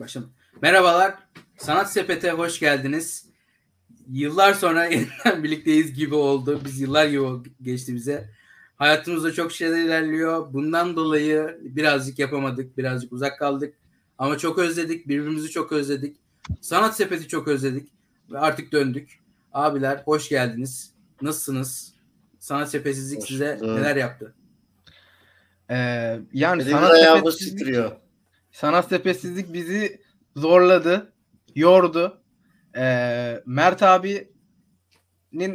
Başım. Merhabalar. Sanat Sepet'e hoş geldiniz. Yıllar sonra yeniden birlikteyiz gibi oldu. Biz yıllar gibi geçti bize. Hayatımızda çok şeyler ilerliyor. Bundan dolayı birazcık yapamadık. Birazcık uzak kaldık. Ama çok özledik. Birbirimizi çok özledik. Sanat Sepet'i çok özledik. Ve artık döndük. Abiler hoş geldiniz. Nasılsınız? Sanat Sepetsizlik Hoş size neler yaptı? Ee, yani Benim sanat ayağımı sepetsizlik, titriyor. Sanat sepetsizlik bizi zorladı, yordu. Ee, Mert abinin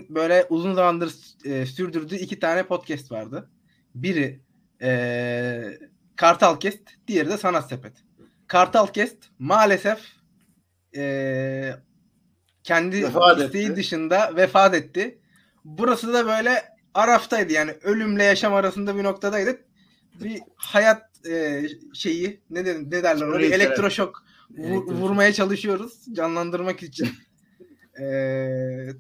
böyle uzun zamandır e, sürdürdüğü iki tane podcast vardı. Biri e, Kartal Kest, diğeri de Sanat Sepet. Kartal Kest maalesef e, kendi Vefat isteği etti. dışında vefat etti. Burası da böyle araftaydı yani ölümle yaşam arasında bir noktadaydı. Bir hayat e, şeyi ne, de, ne derler Storyteller. elektroşok vu- Elektroşok. vurmaya çalışıyoruz canlandırmak için. E,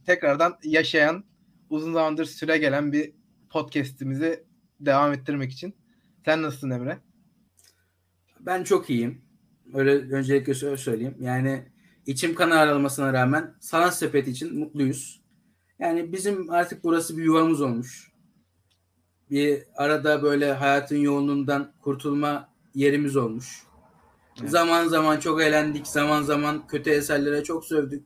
tekrardan yaşayan uzun zamandır süre gelen bir podcast'imizi devam ettirmek için. Sen nasılsın Emre? Ben çok iyiyim. Öyle öncelikle şöyle söyleyeyim. Yani içim kan ağrılamasına rağmen sanat sepeti için mutluyuz. Yani bizim artık burası bir yuvamız olmuş. Bir arada böyle hayatın yoğunluğundan kurtulma yerimiz olmuş. Evet. Zaman zaman çok eğlendik. Zaman zaman kötü eserlere çok sövdük.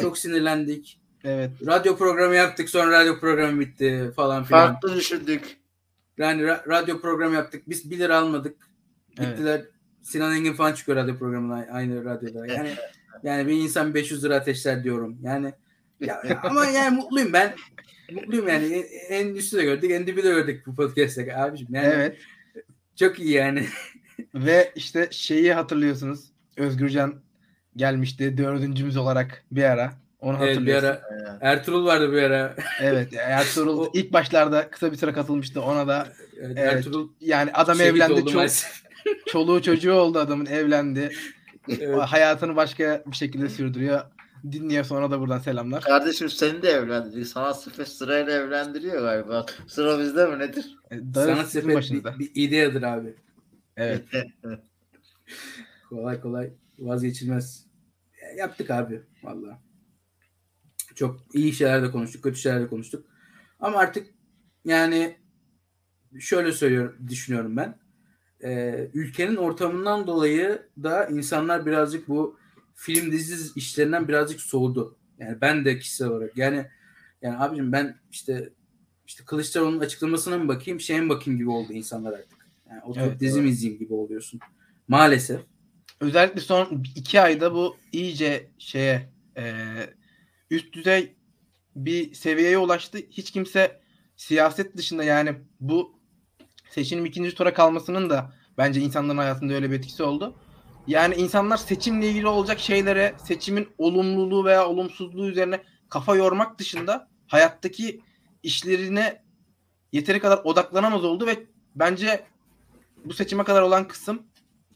Çok sinirlendik. Evet. Radyo programı yaptık sonra radyo programı bitti falan filan. Farklı düşündük. Yani ra- radyo programı yaptık. Biz 1 lira almadık. Evet. Gittiler. Sinan Engin falan çıkıyor radyo programına aynı radyoda. Yani yani bir insan 500 lira ateşler diyorum. Yani ya, ya ama yani mutluyum ben. Mutluyum yani. En, en üstü de gördük, en dibi de gördük bu podcast'te abiciğim. Yani Evet. çok iyi yani. Ve işte şeyi hatırlıyorsunuz. Özgürcan gelmişti dördüncümüz olarak bir ara. Onu Evet, bir ara Ertuğrul vardı bir ara. Evet. Ertuğrul O- ilk başlarda kısa bir süre katılmıştı. Ona da Evet, Evet, Ertuğrul yani adam evlendi. maalesef. çoluğu çocuğu oldu adamın evlendi. Evet. Hayatını başka bir şekilde sürdürüyor. Dinliyor sonra da buradan selamlar. Kardeşim seni de evlendirecek. Sanat sepet sırayla evlendiriyor galiba. Sıra bizde mi nedir? E, Darı Sanat sepet başınıza. bir, bir ideadır abi. Evet. Kolay kolay vazgeçilmez. Ya, Yaptık abi valla. Çok iyi şeyler de konuştuk, kötü şeyler de konuştuk. Ama artık yani şöyle söylüyorum, düşünüyorum ben. Ee, ülkenin ortamından dolayı da insanlar birazcık bu film dizi işlerinden birazcık soğudu. Yani ben de kişisel olarak. Yani yani abicim ben işte işte Kılıçdaroğlu'nun açıklamasına mı bakayım, şeye mi bakayım gibi oldu insanlar artık. Yani oturup Evet, dizi mi izleyeyim gibi oluyorsun. Maalesef. Özellikle son iki ayda bu iyice şeye e, üst düzey bir seviyeye ulaştı. Hiç kimse siyaset dışında yani bu seçimin ikinci tura kalmasının da bence insanların hayatında öyle bir etkisi oldu. Yani insanlar seçimle ilgili olacak şeylere, seçimin olumluluğu veya olumsuzluğu üzerine kafa yormak dışında hayattaki işlerine yeteri kadar odaklanamaz oldu ve bence bu seçime kadar olan kısım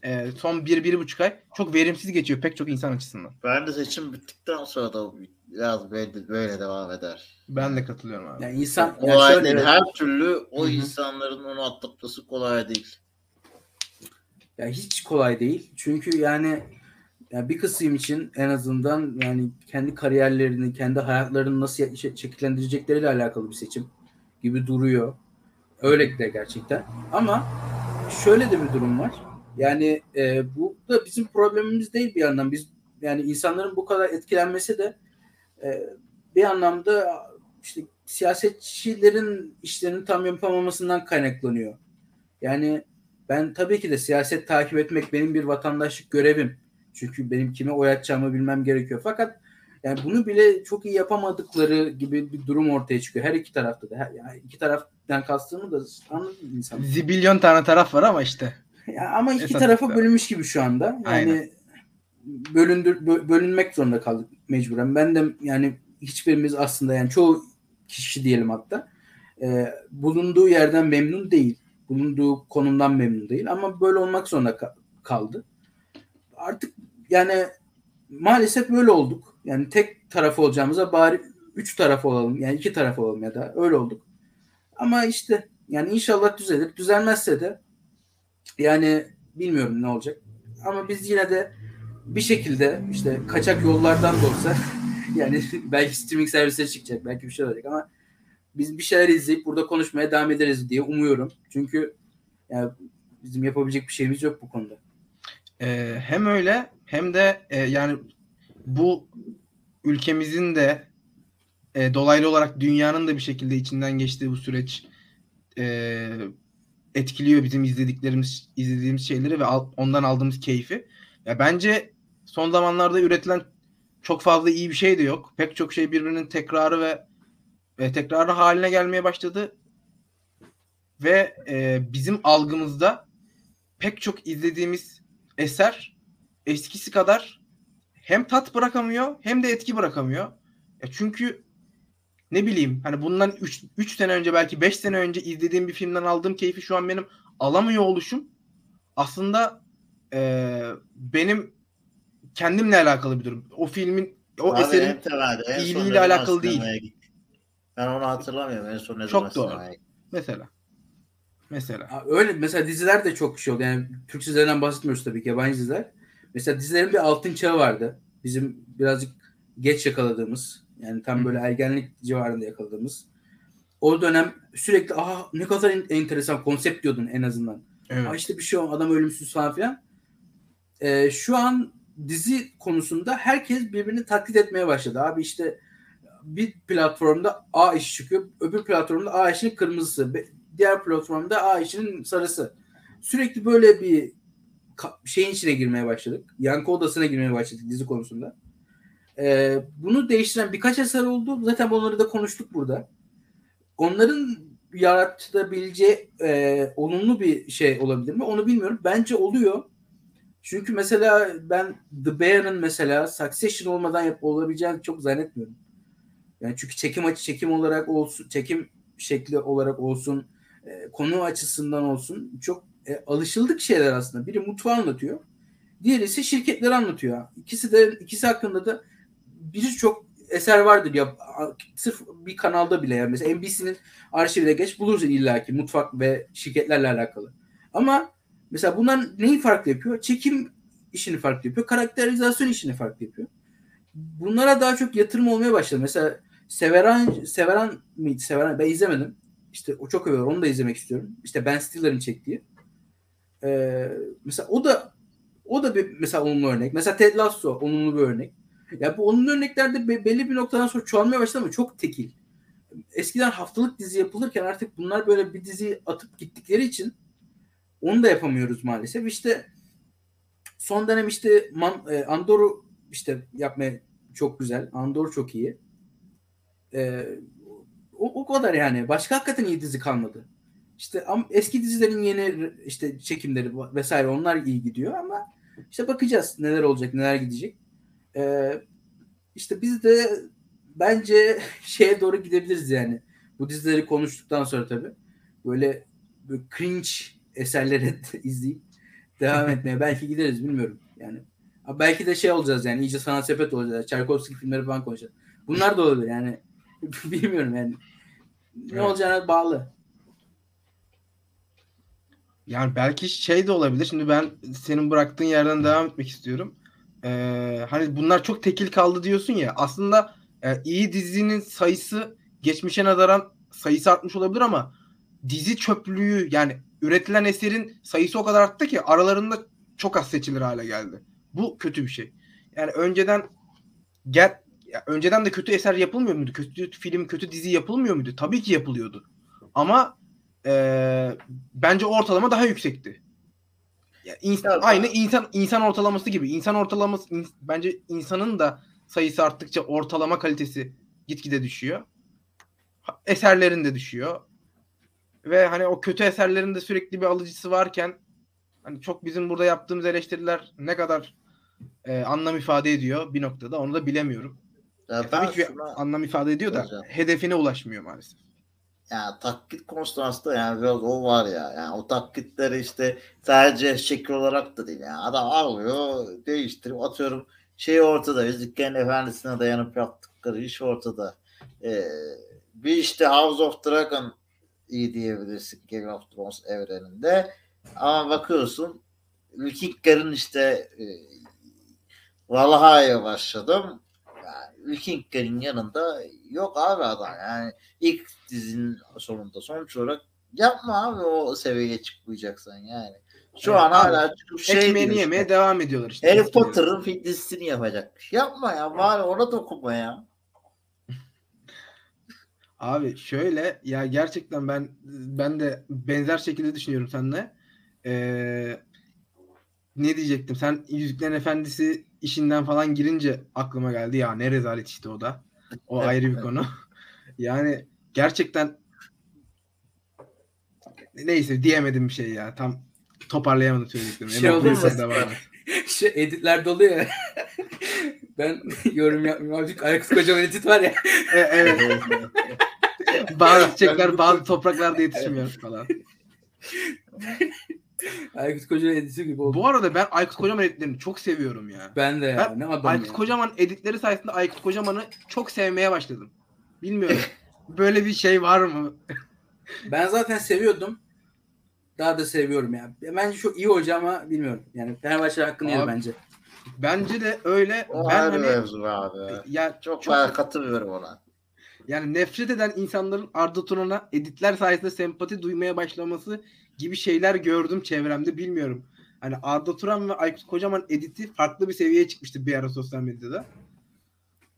e, son bir, bir buçuk ay çok verimsiz geçiyor pek çok insan açısından. Ben de seçim bittikten sonra da biraz böyle, böyle devam eder. Ben de katılıyorum abi. Yani insan yani Kolay şöyle-. Her türlü o Hı hı. insanların onu atlatması kolay değil. Ya hiç kolay değil. Çünkü yani ya bir kısım için en azından yani kendi kariyerlerini, kendi hayatlarını nasıl şekillendirecekleriyle alakalı bir seçim gibi duruyor. Öyle de gerçekten. Ama şöyle de bir durum var. Yani e, bu da bizim problemimiz değil bir yandan. Biz yani insanların bu kadar etkilenmesi de e, bir anlamda işte siyasetçilerin işlerini tam yapamamasından kaynaklanıyor. Yani ben tabii ki de siyaset takip etmek benim bir vatandaşlık görevim. Çünkü benim kime oy atacağımı bilmem gerekiyor. Fakat yani bunu bile çok iyi yapamadıkları gibi bir durum ortaya çıkıyor. Her iki tarafta da. Her, yani iki taraftan kastımı da anladın insan? Zibilyon tane taraf var ama işte. Ya ama iki Esas tarafa itibariyle. bölünmüş gibi şu anda. Yani Aynen. bölündür bö- bölünmek zorunda kaldık mecburen. Ben de yani hiçbirimiz aslında yani çoğu kişi diyelim hatta e, bulunduğu yerden memnun değil. Bulunduğu konumdan memnun değil ama böyle olmak zorunda ka- kaldı. Artık yani maalesef böyle olduk. Yani tek taraf olacağımıza bari üç taraf olalım. Yani iki taraf olalım ya da öyle olduk. Ama işte yani inşallah düzelir. Düzelmezse de yani bilmiyorum ne olacak. Ama biz yine de bir şekilde işte kaçak yollardan da olsa yani belki streaming servisleri çıkacak belki bir şey olacak ama biz bir şeyler izleyip burada konuşmaya devam ederiz diye umuyorum. Çünkü yani bizim yapabilecek bir şeyimiz yok bu konuda. Ee, hem öyle hem de e, yani bu ülkemizin de e, dolaylı olarak dünyanın da bir şekilde içinden geçtiği bu süreç e, etkiliyor bizim izlediklerimiz izlediğimiz şeyleri ve al, ondan aldığımız keyfi. Ya bence son zamanlarda üretilen çok fazla iyi bir şey de yok. Pek çok şey birbirinin tekrarı ve, ve tekrarı haline gelmeye başladı. Ve e, bizim algımızda pek çok izlediğimiz eser eskisi kadar hem tat bırakamıyor hem de etki bırakamıyor. Ya çünkü ne bileyim hani bundan 3 3 sene önce belki 5 sene önce izlediğim bir filmden aldığım keyfi şu an benim alamıyor oluşum aslında e, benim kendimle alakalı bir durum. O filmin o Abi eserin en temelde, en iyiliğiyle alakalı değil. Ben onu hatırlamıyorum. En son ne Çok zaman doğru. sinemaya gittik? mesela mesela Ha, Öyle mesela diziler de çok şey oldu. Yani Türk dizilerinden bahsetmiyoruz tabii ki yabancı diziler. Mesela dizilerin bir altın çağı vardı. Bizim birazcık geç yakaladığımız yani tam böyle ergenlik civarında yakaladığımız. O dönem sürekli aha ne kadar en- enteresan konsept diyordun en azından. evet. Aa işte bir şey o adam ölümsüz falan filan. Ee, şu an dizi konusunda herkes birbirini taklit etmeye başladı. Abi işte bir platformda A işi çıkıyor. Öbür platformda A işinin kırmızısı. Diğer platformda A işinin sarısı. Sürekli böyle bir şeyin içine girmeye başladık. Yankı odasına girmeye başladık dizi konusunda. Ee, bunu değiştiren birkaç eser oldu. Zaten onları da konuştuk burada. Onların yaratabileceği e, olumlu bir şey olabilir mi? Onu bilmiyorum. Bence oluyor. Çünkü mesela ben The Bear'ın mesela Succession olmadan yap olabileceğini çok zannetmiyorum. Yani çünkü çekim açı çekim olarak olsun, çekim şekli olarak olsun, e, konu açısından olsun çok e, alışıldık şeyler aslında. Biri mutfağı anlatıyor. Diğeri ise şirketleri anlatıyor. İkisi de ikisi hakkında da birçok eser vardır ya sırf bir kanalda bile yani mesela NBC'nin arşivine geç bulursun illaki mutfak ve şirketlerle alakalı. Ama mesela bunlar neyi farklı yapıyor? Çekim işini farklı yapıyor. Karakterizasyon işini farklı yapıyor. Bunlara daha çok yatırım olmaya başladı. Mesela Severan Severan mıydı? Severan ben izlemedim. İşte o çok övüyor. Onu da izlemek istiyorum. İşte Ben Stiller'ın çektiği. Ee, mesela o da o da bir mesela olumlu örnek. Mesela Ted Lasso olumlu bir örnek. Ya bu onun örneklerde be- belli bir noktadan sonra çoğalmaya başladı ama çok tekil. Eskiden haftalık dizi yapılırken artık bunlar böyle bir dizi atıp gittikleri için onu da yapamıyoruz maalesef. İşte son dönem işte Man, e, Andor'u işte yapmaya çok güzel. Andor çok iyi. E, o, o kadar yani. Başka hakikaten iyi dizi kalmadı. İşte am- eski dizilerin yeni işte çekimleri vesaire onlar iyi gidiyor ama işte bakacağız neler olacak, neler gidecek. Ee, işte biz de bence şeye doğru gidebiliriz yani. Bu dizileri konuştuktan sonra tabii. Böyle, böyle cringe eserleri izleyip devam etmeye belki gideriz bilmiyorum. Yani Ama belki de şey olacağız yani iyice sanat sepet olacağız. Çaykovski filmleri falan konuşacağız. Bunlar da olabilir yani. bilmiyorum yani. Ne Evet. olacağına bağlı. Yani belki şey de olabilir. Şimdi ben senin bıraktığın yerden devam etmek istiyorum. Ee, hani bunlar çok tekil kaldı diyorsun ya. Aslında e, iyi dizinin sayısı geçmişe nazaran sayısı artmış olabilir ama dizi çöplüğü yani üretilen eserin sayısı o kadar arttı ki aralarında çok az seçilir hale geldi. Bu kötü bir şey. Yani önceden gel ya önceden de kötü eser yapılmıyor muydu? Kötü film, kötü dizi yapılmıyor muydu? Tabii ki yapılıyordu. Ama e, bence ortalama daha yüksekti. Ya insan, aynı insan insan ortalaması gibi. İnsan ortalaması in- bence insanın da sayısı arttıkça ortalama kalitesi gitgide düşüyor. Eserlerin de düşüyor. Ve hani o kötü eserlerin de sürekli bir alıcısı varken hani çok bizim burada yaptığımız eleştiriler ne kadar e, anlam ifade ediyor bir noktada onu da bilemiyorum. Ya tabii ki şuna- anlam ifade ediyor da Hocam. hedefine ulaşmıyor maalesef. Ya taklit aslında yani biraz o var ya. Yani o taklitleri işte sadece şekil olarak da değil. Yani adam alıyor, değiştirip atıyorum şey ortada. Yüzüklerin Efendisi'ne dayanıp yaptıkları iş ortada. Ee, bir işte House of Dragon iyi diyebilirsin Game of Thrones evreninde. Ama bakıyorsun Vikinglerin işte e, Valhalla'ya başladım. Yani Vikinglerin yanında yok abi adam. Yani ilk dizinin sonunda sonuç olarak yapma abi o seviyeye çıkmayacaksan yani. Şu Evet, an hala çıkıp şey Ekmeğini diyor yemeye işte. devam ediyorlar işte. Harry Potter'ın fitnessini yapacakmış. Yapma ya bari ona dokunma ya. Abi şöyle ya gerçekten ben ben de benzer şekilde düşünüyorum seninle. Ee, ne diyecektim? Sen Yüzüklerin Efendisi işinden falan girince aklıma geldi ya ne rezalet işte o da. O ayrı bir konu. Yani gerçekten neyse diyemedim bir şey ya. Tam toparlayamadım söylediklerimi. Şey et. Şey editlerde oluyor ya. ben yorum yapmıyorum. Azıcık Aykut Kocaman edit var ya. E, evet. bazı çiçekler bazı topraklarda yetişmiyor falan. Aykut Kocaman editi gibi oldu. Bu arada ben Aykut Kocaman editlerini çok seviyorum ya. Ben de ya. Ben ne adam Aykut ya. Kocaman editleri sayesinde Aykut Kocaman'ı çok sevmeye başladım. Bilmiyorum. Böyle bir şey var mı? Ben zaten seviyordum. Daha da seviyorum ya. Bence çok iyi hoca ama bilmiyorum. Yani Fenerbahçe hakkını Abi, bence. Bence de öyle. O ben hani mevzu abi. ya Çok, çok, ben katılıyorum ona. yani nefret eden insanların Arda Turan'a editler sayesinde sempati duymaya başlaması gibi şeyler gördüm çevremde bilmiyorum. Hani Arda Turan ve Aykut Kocaman editi farklı bir seviyeye çıkmıştı bir ara sosyal medyada.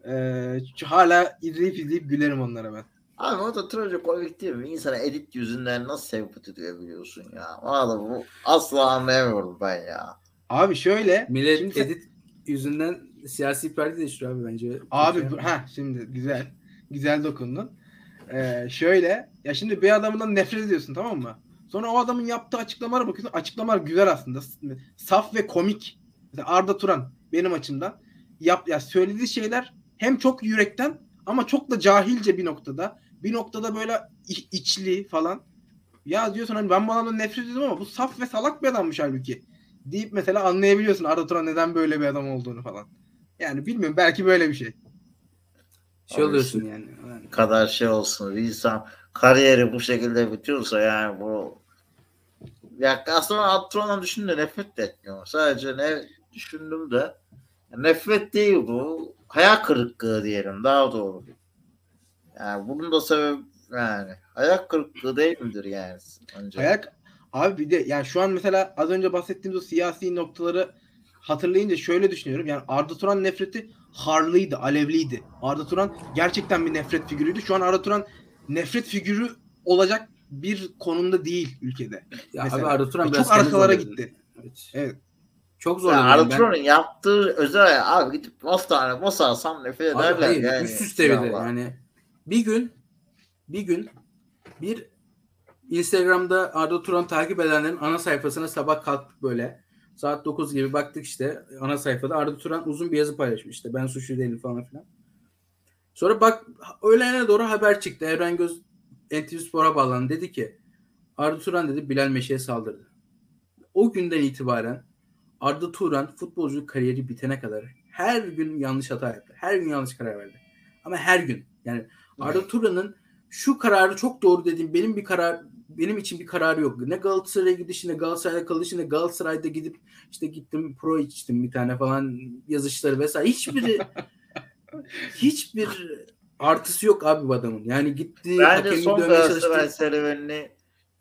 Ee, hala izleyip izleyip gülerim onlara ben. Abi o da Troja komik değil mi? İnsana edit yüzünden nasıl sempati duyabiliyorsun ya? Valla bu asla anlayamıyorum ben ya. Abi şöyle Millet şimdi sen- edit yüzünden siyasi parti değiştiriyor abi bence. Abi şey- ha şimdi güzel. Güzel dokundun. Ee, şöyle ya şimdi bir adamdan nefret ediyorsun tamam mı? Sonra o adamın yaptığı açıklamalara bakıyorsun. Açıklamalar güzel aslında. Saf ve komik. Mesela Arda Turan benim açımdan yap ya söylediği şeyler hem çok yürekten ama çok da cahilce bir noktada. Bir noktada böyle iç- içli falan. Ya diyorsun hani ben bu adamdan nefret ediyorum ama bu saf ve salak bir adammış halbuki. Deyip mesela anlayabiliyorsun Arda Turan neden böyle bir adam olduğunu falan. Yani bilmiyorum belki böyle bir şey. Şey Abi oluyorsun. Yani kadar şey olsun. Bir insan kariyeri bu şekilde bitiyorsa yani bu ya aslında Atron'dan düşündüğümde nefret de etmiyorum. Sadece ne düşündüm de nefret değil bu. Hayal kırıklığı diyelim daha doğru. Yani bunun da sebebi yani hayal kırıklığı değil midir yani? Önce. Ayak abi bir de yani şu an mesela az önce bahsettiğimiz o siyasi noktaları hatırlayınca şöyle düşünüyorum. Yani Arda Turan nefreti harlıydı, alevliydi. Arda Turan gerçekten bir nefret figürüydü. Şu an Arda Turan nefret figürü olacak bir konumda değil ülkede. ya Mesela. abi Arda Turan biraz çok arkalara gitti. Evet. Evet. Çok zorladı. yani. Ben- Artron'un yaptığı özel abi gidip Mostane Mosa alsam nefret Abi ederler hayır, yani. üst üste bir de yani bir gün bir gün bir Instagram'da Arda Turan takip edenlerin ana sayfasına sabah kalktık böyle saat 9 gibi baktık işte ana sayfada Arda Turan uzun bir yazı paylaşmış işte ben suçlu değilim falan filan. Sonra bak öğlene doğru haber çıktı. Evren Göz NTV Spor'a bağlandı. Dedi ki Arda Turan dedi Bilal Meşe'ye saldırdı. O günden itibaren Arda Turan futbolculuk kariyeri bitene kadar her gün yanlış hata yaptı. Her gün yanlış karar verdi. Ama her gün. Yani Arda Turan'ın şu kararı çok doğru dediğim benim bir karar benim için bir kararı yok. Ne Galatasaray'a gidişinde, Galatasaray'da kalışında, Galatasaray'da gidip işte gittim pro içtim bir tane falan yazışları vesaire. Hiçbiri hiçbir artısı yok abi bu adamın. Yani gittiği Bence hakemi son dövmeye Galatasaray serüvenini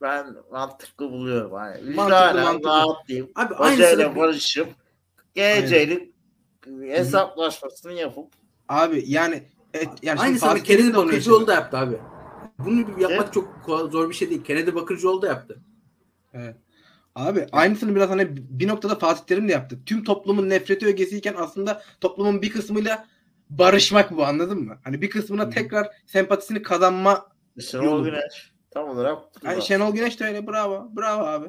ben mantıklı buluyorum. Hani Mantıklı, mantıklı. rahatlayıp Abi hocayla aynısını barışıp geleceğini hesaplaşmasını yapıp Abi yani et, yani Fatih Terim Kennedy de onu Bakırcıoğlu da yaptı abi. Bunu yapmak Evet. çok zor bir şey değil. Kennedy Bakırcıoğlu da yaptı. Evet. Abi aynısını biraz hani bir noktada Fatih Terim de yaptı. Tüm toplumun nefreti ögesiyken aslında toplumun bir kısmıyla barışmak bu anladın mı? Hani bir kısmına tekrar sempatisini kazanma. Şenol Yolu. Güneş tam olarak. Yani Şenol Güneş de öyle bravo. Bravo abi.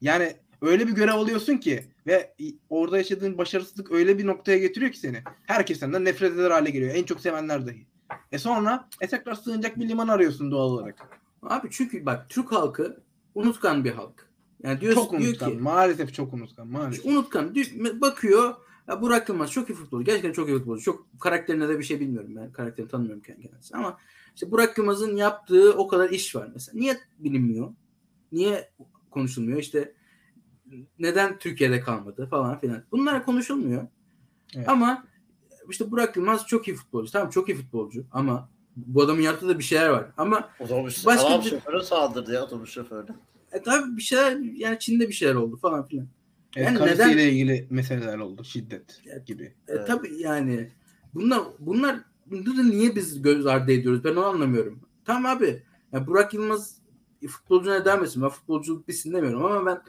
Yani öyle bir görev alıyorsun ki ve orada yaşadığın başarısızlık öyle bir noktaya getiriyor ki seni. Herkes senden nefret eder hale geliyor. En çok sevenler dahi. E sonra e tekrar sığınacak bir liman arıyorsun doğal olarak. Abi çünkü bak Türk halkı unutkan bir halk. Yani diyor, Çok diyor unutkan. ki Maalesef çok unutkan. Maalesef. unutkan Diyor- bakıyor ya Burak Yılmaz çok iyi futbolcu. Gerçekten çok iyi futbolcu. Çok karakterine de bir şey bilmiyorum ben. Karakterini tanımıyorum kendi kendisi. Ama işte Burak Yılmaz'ın yaptığı o kadar iş var mesela. Niye bilinmiyor? Niye konuşulmuyor? İşte neden Türkiye'de kalmadı falan filan. Bunlar konuşulmuyor. Evet. Ama işte Burak Yılmaz çok iyi futbolcu. Tamam çok iyi futbolcu ama bu adamın yaptığı da bir şeyler var. Ama Otobüs Başka adam bir- şoförü saldırdı ya otobüs şoförü. e, tabii bir şeyler yani Çin'de bir şeyler oldu falan filan. Yani neden- ilgili meseleler oldu. Şiddet gibi. E, Evet. tabii yani bunlar bunlar bunları niye biz göz ardı ediyoruz? Ben onu anlamıyorum. Tamam abi. Ya Burak Yılmaz futbolcuna devam etsin. Ben futbolculuk bitsin demiyorum ama ben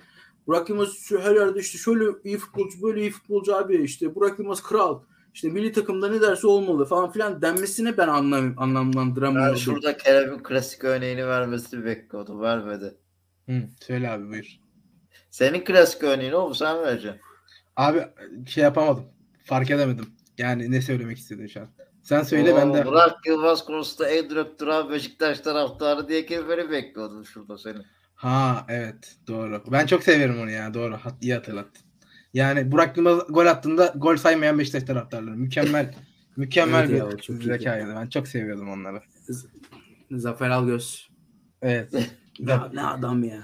Burak Yılmaz şu her yerde işte şöyle iyi futbolcu böyle iyi futbolcu abi işte Burak Yılmaz kral işte milli takımda ne derse olmalı falan filan denmesine ben anlam Ben anlamlandıramıyorum. şurada Kerem'in klasik örneğini vermesini bekliyordum. Vermedi. Hı, söyle abi buyur. Senin klasik örneğini o mu? Sen vereceksin. Abi şey yapamadım. Fark edemedim. Yani ne söylemek istedin şu an. Sen söyle Oo, ben de. Burak Yılmaz konusunda en duran Beşiktaş taraftarı diye kelimeleri bekliyordum şurada senin. Ha evet doğru. Ben çok severim onu ya doğru. Hat, iyi hatırlattın. Yani Burak Yılmaz gol attığında gol saymayan Beşiktaş taraftarları. Mükemmel. Mükemmel Evet ya, bir iyi. zekaydı. Ben çok seviyordum onları. Zafer Algöz. Evet. Ne, ne adam ya.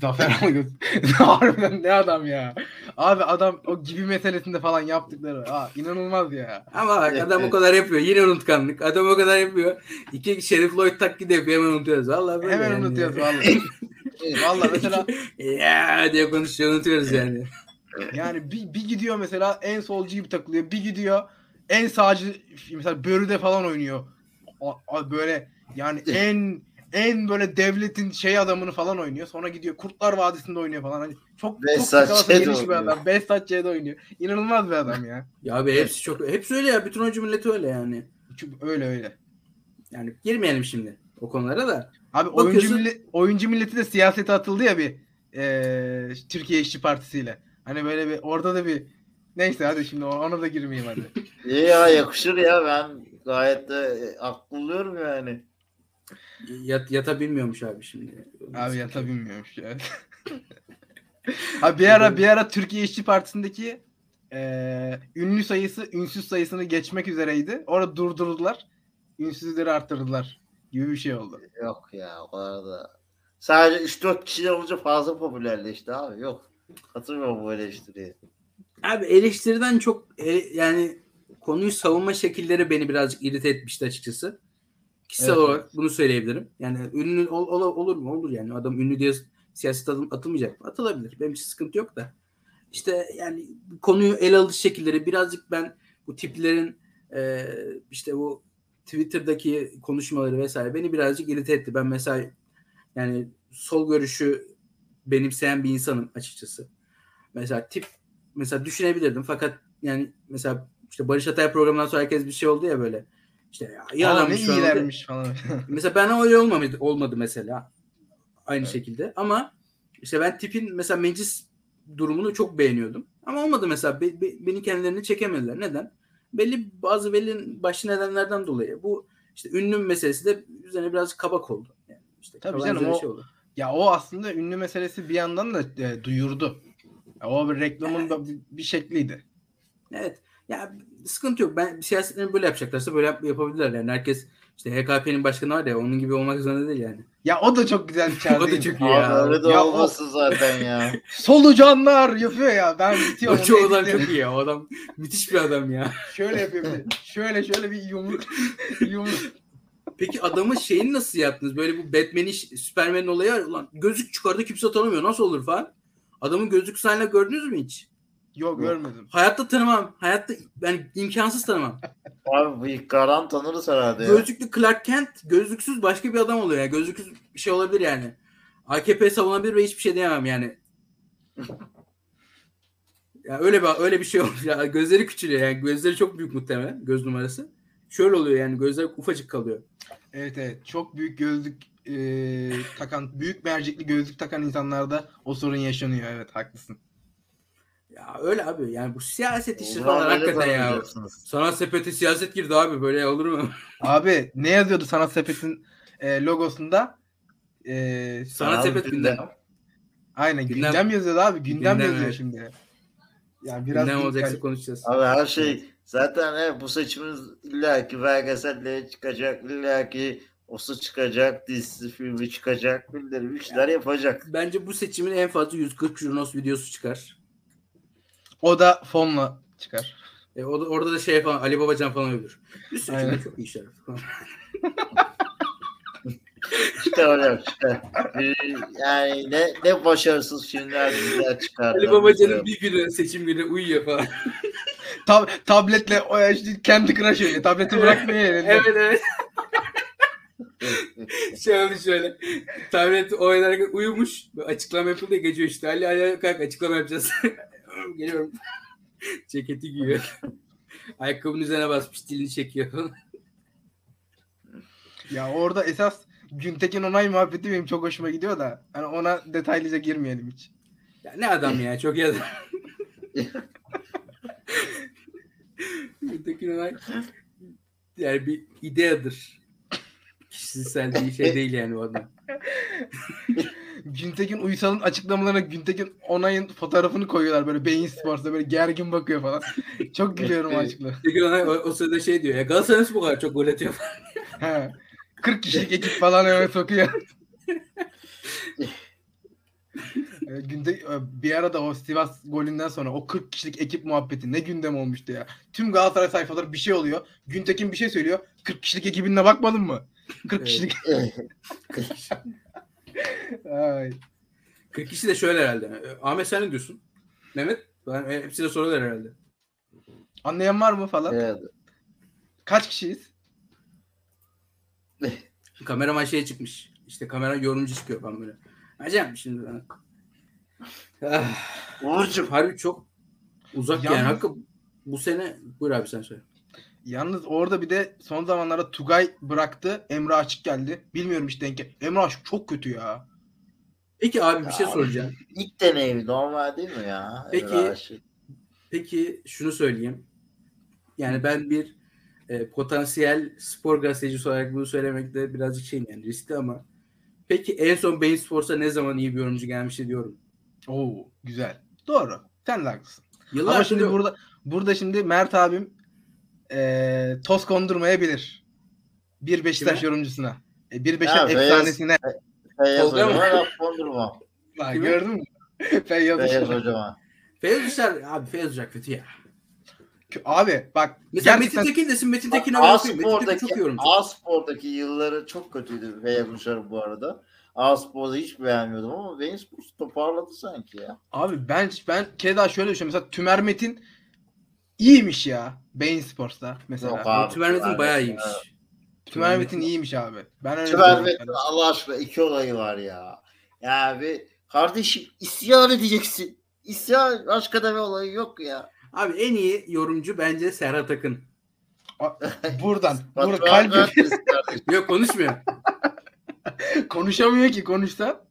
Zafer Algöz. Harbiden ne adam ya. Abi adam o gibi meselesinde falan yaptıkları. Aa, inanılmaz ya. Ama bak Evet, adam o evet. kadar yapıyor. Yine unutkanlık. Adam o kadar yapıyor. İki Şerif Lloyd taklidi yapıyor. Hemen unutuyoruz. Vallahi böyle Hemen yani. unutuyoruz vallahi. vallahi mesela ya diye konuşuyor unutuyoruz yani. Yani bir, bir gidiyor mesela en solcu gibi takılıyor. Bir gidiyor en sağcı mesela Börü'de falan oynuyor. A- a- böyle yani en en böyle devletin şey adamını falan oynuyor. Sonra gidiyor Kurtlar Vadisi'nde oynuyor falan. Hani çok Behzat çok Ç'de geniş bir adam. Behzat Ç'de oynuyor. İnanılmaz bir adam ya. Ya abi hepsi çok hepsi öyle ya. Bütün oyuncu milleti öyle yani. Öyle öyle. Yani girmeyelim şimdi o konulara da. Abi Bakıyorsun- oyuncu, millet, oyuncu milleti de siyasete atıldı ya bir eee, Türkiye İşçi Partisi ile. Hani böyle bir orada da bir neyse hadi şimdi ona da girmeyeyim hadi. İyi ya yakışır ya ben gayet de e, haklı buluyorum yani. Yat, yata bilmiyormuş abi şimdi. Abi yata bilmiyormuş ya. Abi bir ara bir ara Türkiye İşçi Partisi'ndeki eee, ünlü sayısı ünsüz sayısını geçmek üzereydi. Orada durdurdular. Ünsüzleri arttırdılar gibi bir şey oldu. Yok ya o kadar da. Sadece 3-4 kişi olunca fazla popülerleşti abi. Yok. Katılmıyorum bu eleştiriye. Abi eleştiriden çok e, yani konuyu savunma şekilleri beni birazcık irite etmişti açıkçası. Kişisel Evet, olarak bunu söyleyebilirim. Yani ünlü ol, ol- olur mu? Olur yani. Adam ünlü diye siyaset adım, atılmayacak mı? Atılabilir. Benim için sıkıntı yok da. İşte yani konuyu ele alış şekilleri birazcık ben bu tiplerin e, işte bu Twitter'daki konuşmaları vesaire beni birazcık irite etti. Ben mesela yani sol görüşü benimseyen bir insanım açıkçası. Mesela tip mesela düşünebilirdim fakat yani mesela işte Barış Atay programından sonra herkes bir şey oldu ya böyle. İşte ya, iyi Aa, ne iyilermiş falan. Mesela ben öyle olmadı, olmadı mesela. Aynı şekilde. Ama işte ben tipin mesela meclis durumunu çok beğeniyordum. Ama olmadı mesela. Be- be- beni kendilerini çekemediler. Neden? Belli bazı belli başlı nedenlerden dolayı. Bu işte ünlü meselesi de üzerine biraz kabak oldu. Yani işte Tabii canım, o- şey oldu. Ya o aslında ünlü meselesi bir yandan da e, duyurdu. Ya o bir reklamın da bir, bir şekliydi. Evet. Ya sıkıntı yok. Ben siyasetlerini böyle yapacaklarsa böyle yap- yapabilirler. Yani herkes işte HKP'nin başkanı var ya onun gibi olmak zorunda değil yani. Ya o da çok güzel bir çağrı O da çok iyi Abi ya. öyle de Ya o- zaten ya. Solucanlar yapıyor ya. Ben bitiyorum. O çok onu adam çok iyi ya. O adam müthiş bir adam ya. Şöyle yapıyor. Şöyle şöyle bir yumruk. yumruk. Peki adamın şeyini nasıl yaptınız? Böyle bu Batman'in, Superman'in olayı var. Ulan gözlük çıkardı kimse tanımıyor. Nasıl olur falan. Adamın gözlük sahne gördünüz mü hiç? Yok görmedim. Hayatta tanımam. Hayatta yani imkansız tanımam. Abi Karan tanırız herhalde ya. Gözlüklü Clark Kent gözlüksüz başka bir adam oluyor. Yani gözlüksüz bir şey olabilir yani. AKP savunabilir ve hiçbir şey diyemem yani. Ya öyle bir öyle bir şey olmuş ya. Gözleri küçülüyor yani. Gözleri çok büyük muhtemelen göz numarası. Şöyle oluyor yani gözler ufacık kalıyor. Evet evet. Çok büyük gözlük e, takan, büyük mercekli gözlük takan insanlarda o sorun yaşanıyor. Evet haklısın. Ya öyle abi yani bu siyaset işi falan hakikaten ya. Sanat sepeti siyaset girdi abi böyle olur mu? Abi ne yazıyordu Sanat Sepet'in e, logosunda? E, Sanat Sanat sepet gündem. aynen Gündem- gündem, yazıyordu abi. Gündem, Gündem, yazıyor evet. şimdi. Ya biraz Gündem gün- olacaksa yani- konuşacağız. Abi her şey zaten he, bu seçimin illaki belgeselle çıkacak, illaki osu çıkacak, dizisi filmi çıkacak, birileri bir şeyler yapacak. Bence bu seçimin en fazla 140 Junos videosu çıkar. O da fonla çıkar. E, o da, orada da şey falan Ali Babacan falan övülür. Üst Aynen. seçimde çok iyi işler. falan. İşte öyle işte. Yani ne, ne başarısız filmler diziler çıkardı. Ali Babacan'ın bir günü seçim günü uyuyor falan. Tab tabletle o ya işte kendi crush oynuyor. Tableti bırakmıyor elinde. evet evet. şey olmuş şöyle. Tablet oynarken uyumuş. Açıklama yapıldı ya gece işte. Ali Ali kalk açıklama yapacağız. Geliyorum. Ceketi giyiyor. Ayakkabının üzerine basmış dilini çekiyor. Ya orada esas Güntekin Onay muhabbeti benim çok hoşuma gidiyor da. Hani ona detaylıca girmeyelim hiç. Ya ne adam ya çok iyi adam. Tekin Onay yani bir ideadır. Kişisel bir şey değil yani o adam. Güntekin Uysal'ın açıklamalarına Güntekin Onay'ın fotoğrafını koyuyorlar böyle Beyin Sports'ta böyle gergin bakıyor falan. Çok gülüyorum o Onay o, o sırada şey diyor ya Galatasaray bu kadar çok gol atıyor falan. He. 40 kişilik ekip falan hemen sokuyor. E, Günde e, bir arada o Sivas golünden sonra o 40 kişilik ekip muhabbeti ne gündem olmuştu ya. Tüm Galatasaray sayfaları bir şey oluyor. Güntekin bir şey söylüyor. 40 kişilik ekibine bakmadın mı? 40 Evet. kişilik. Ay. 40 kişi de şöyle herhalde. E, Ahmet sen ne diyorsun? Mehmet? Ben, e, hepsi de sorular herhalde. Anlayan var mı falan? evet. Kaç kişiyiz? Kameraman şeye çıkmış. İşte kamera yorumcu çıkıyor falan böyle. Acayip şimdi ben. Ah, Uğurcuğum harbi çok uzak yani. Yalnız- Hakkı bu sene buyur abi sen söyle. Yalnız orada bir de son zamanlarda Tugay bıraktı. Emre Açık geldi. Bilmiyorum işte denk. Emre Açık çok kötü ya. Peki abi bir şey Abi. soracağım. ilk deneyimi normal değil mi ya? Peki. Peki şunu söyleyeyim. Yani ben bir e, potansiyel spor gazetecisi olarak bunu söylemekte birazcık şeyim yani riskli ama peki en son Bein Sports'a ne zaman iyi bir yorumcu gelmişti diyorum. Oo güzel. Doğru. Sen de haklısın. Yıllar Ama şimdi burada burada şimdi Mert abim eee toz kondurmayabilir. Bir Beşiktaş Kime? yorumcusuna. E, bir Beşiktaş Feyyaz- efsanesine. Feyyaz hocama laf kondurma. Bak, Kime? gördün mü? Feyyaz Feyyaz hocama. Feyyaz Uçar abi Feyyaz Uçar kötü ya. Abi bak Mesela gerçekten Metin Tekin desin Metin Tekin'e okuyayım. Metin Tekin çok yorumcu. A Spor'daki yılları çok kötüydü Feyyaz Uçar bu arada. A Spor'da hiç beğenmiyordum ama Sports toparladı sanki ya. abi ben ben keza şöyle düşünüyorum. Mesela Tümer Metin iyiymiş ya. Bein Sports'ta mesela. Yok abi. Tümer Metin bayağı iyiymiş. Tümer Metin iyiymiş abi. Ben öyle Tümer söyleyeyim Metin sana. Allah aşkına iki olayı var ya. Ya bir kardeşim isyan edeceksin. İsyan başka da bir olayı yok ya. Abi en iyi yorumcu bence Serhat Akın. Buradan. Burada kardeşim. Yok konuşmuyor. konuşamıyor ki konuşsa.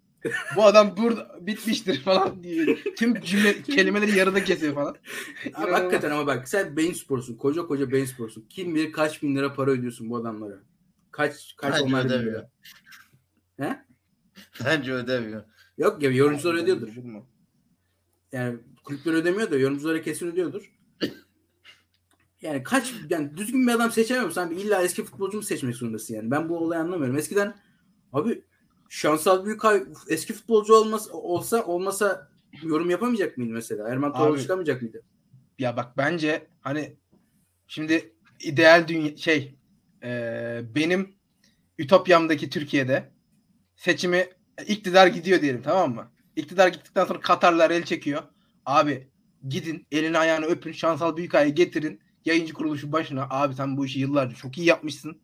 Bu adam burada bitmiştir falan diyor. Tüm cümle kelimeleri yarıda kesiyor falan. Abi hakikaten ama bak sen Bein Spor'sun. Koca koca Bein Spor'sun. Kim bilir kaç bin lira para ödüyorsun bu adamlara. Kaç kaç Bence onlar ödemiyor. lira. He? Bence ödemiyor. Yok ya yorumcular ödüyordur. Yani kulüpler ödemiyor da yorumculara kesin ödüyordur. Yani kaç yani düzgün bir adam seçemiyor musun? Abi illa eski futbolcu mu seçmek zorundasın yani? Ben bu olayı anlamıyorum. Eskiden abi Şansal Büyükay eski futbolcu olmasa olsa olmasa yorum yapamayacak mıydı mesela? Erman Toroğlu çıkamayacak mıydı? Ya bak bence hani şimdi ideal dünya şey e, benim ütopyamdaki Türkiye'de seçimi iktidar gidiyor diyelim tamam mı? İktidar gittikten sonra Katarlar el çekiyor. Abi gidin elini ayağını öpün Şansal Büyükay'ı getirin yayıncı kuruluşu başına. Abi sen bu işi yıllarca çok iyi yapmışsın.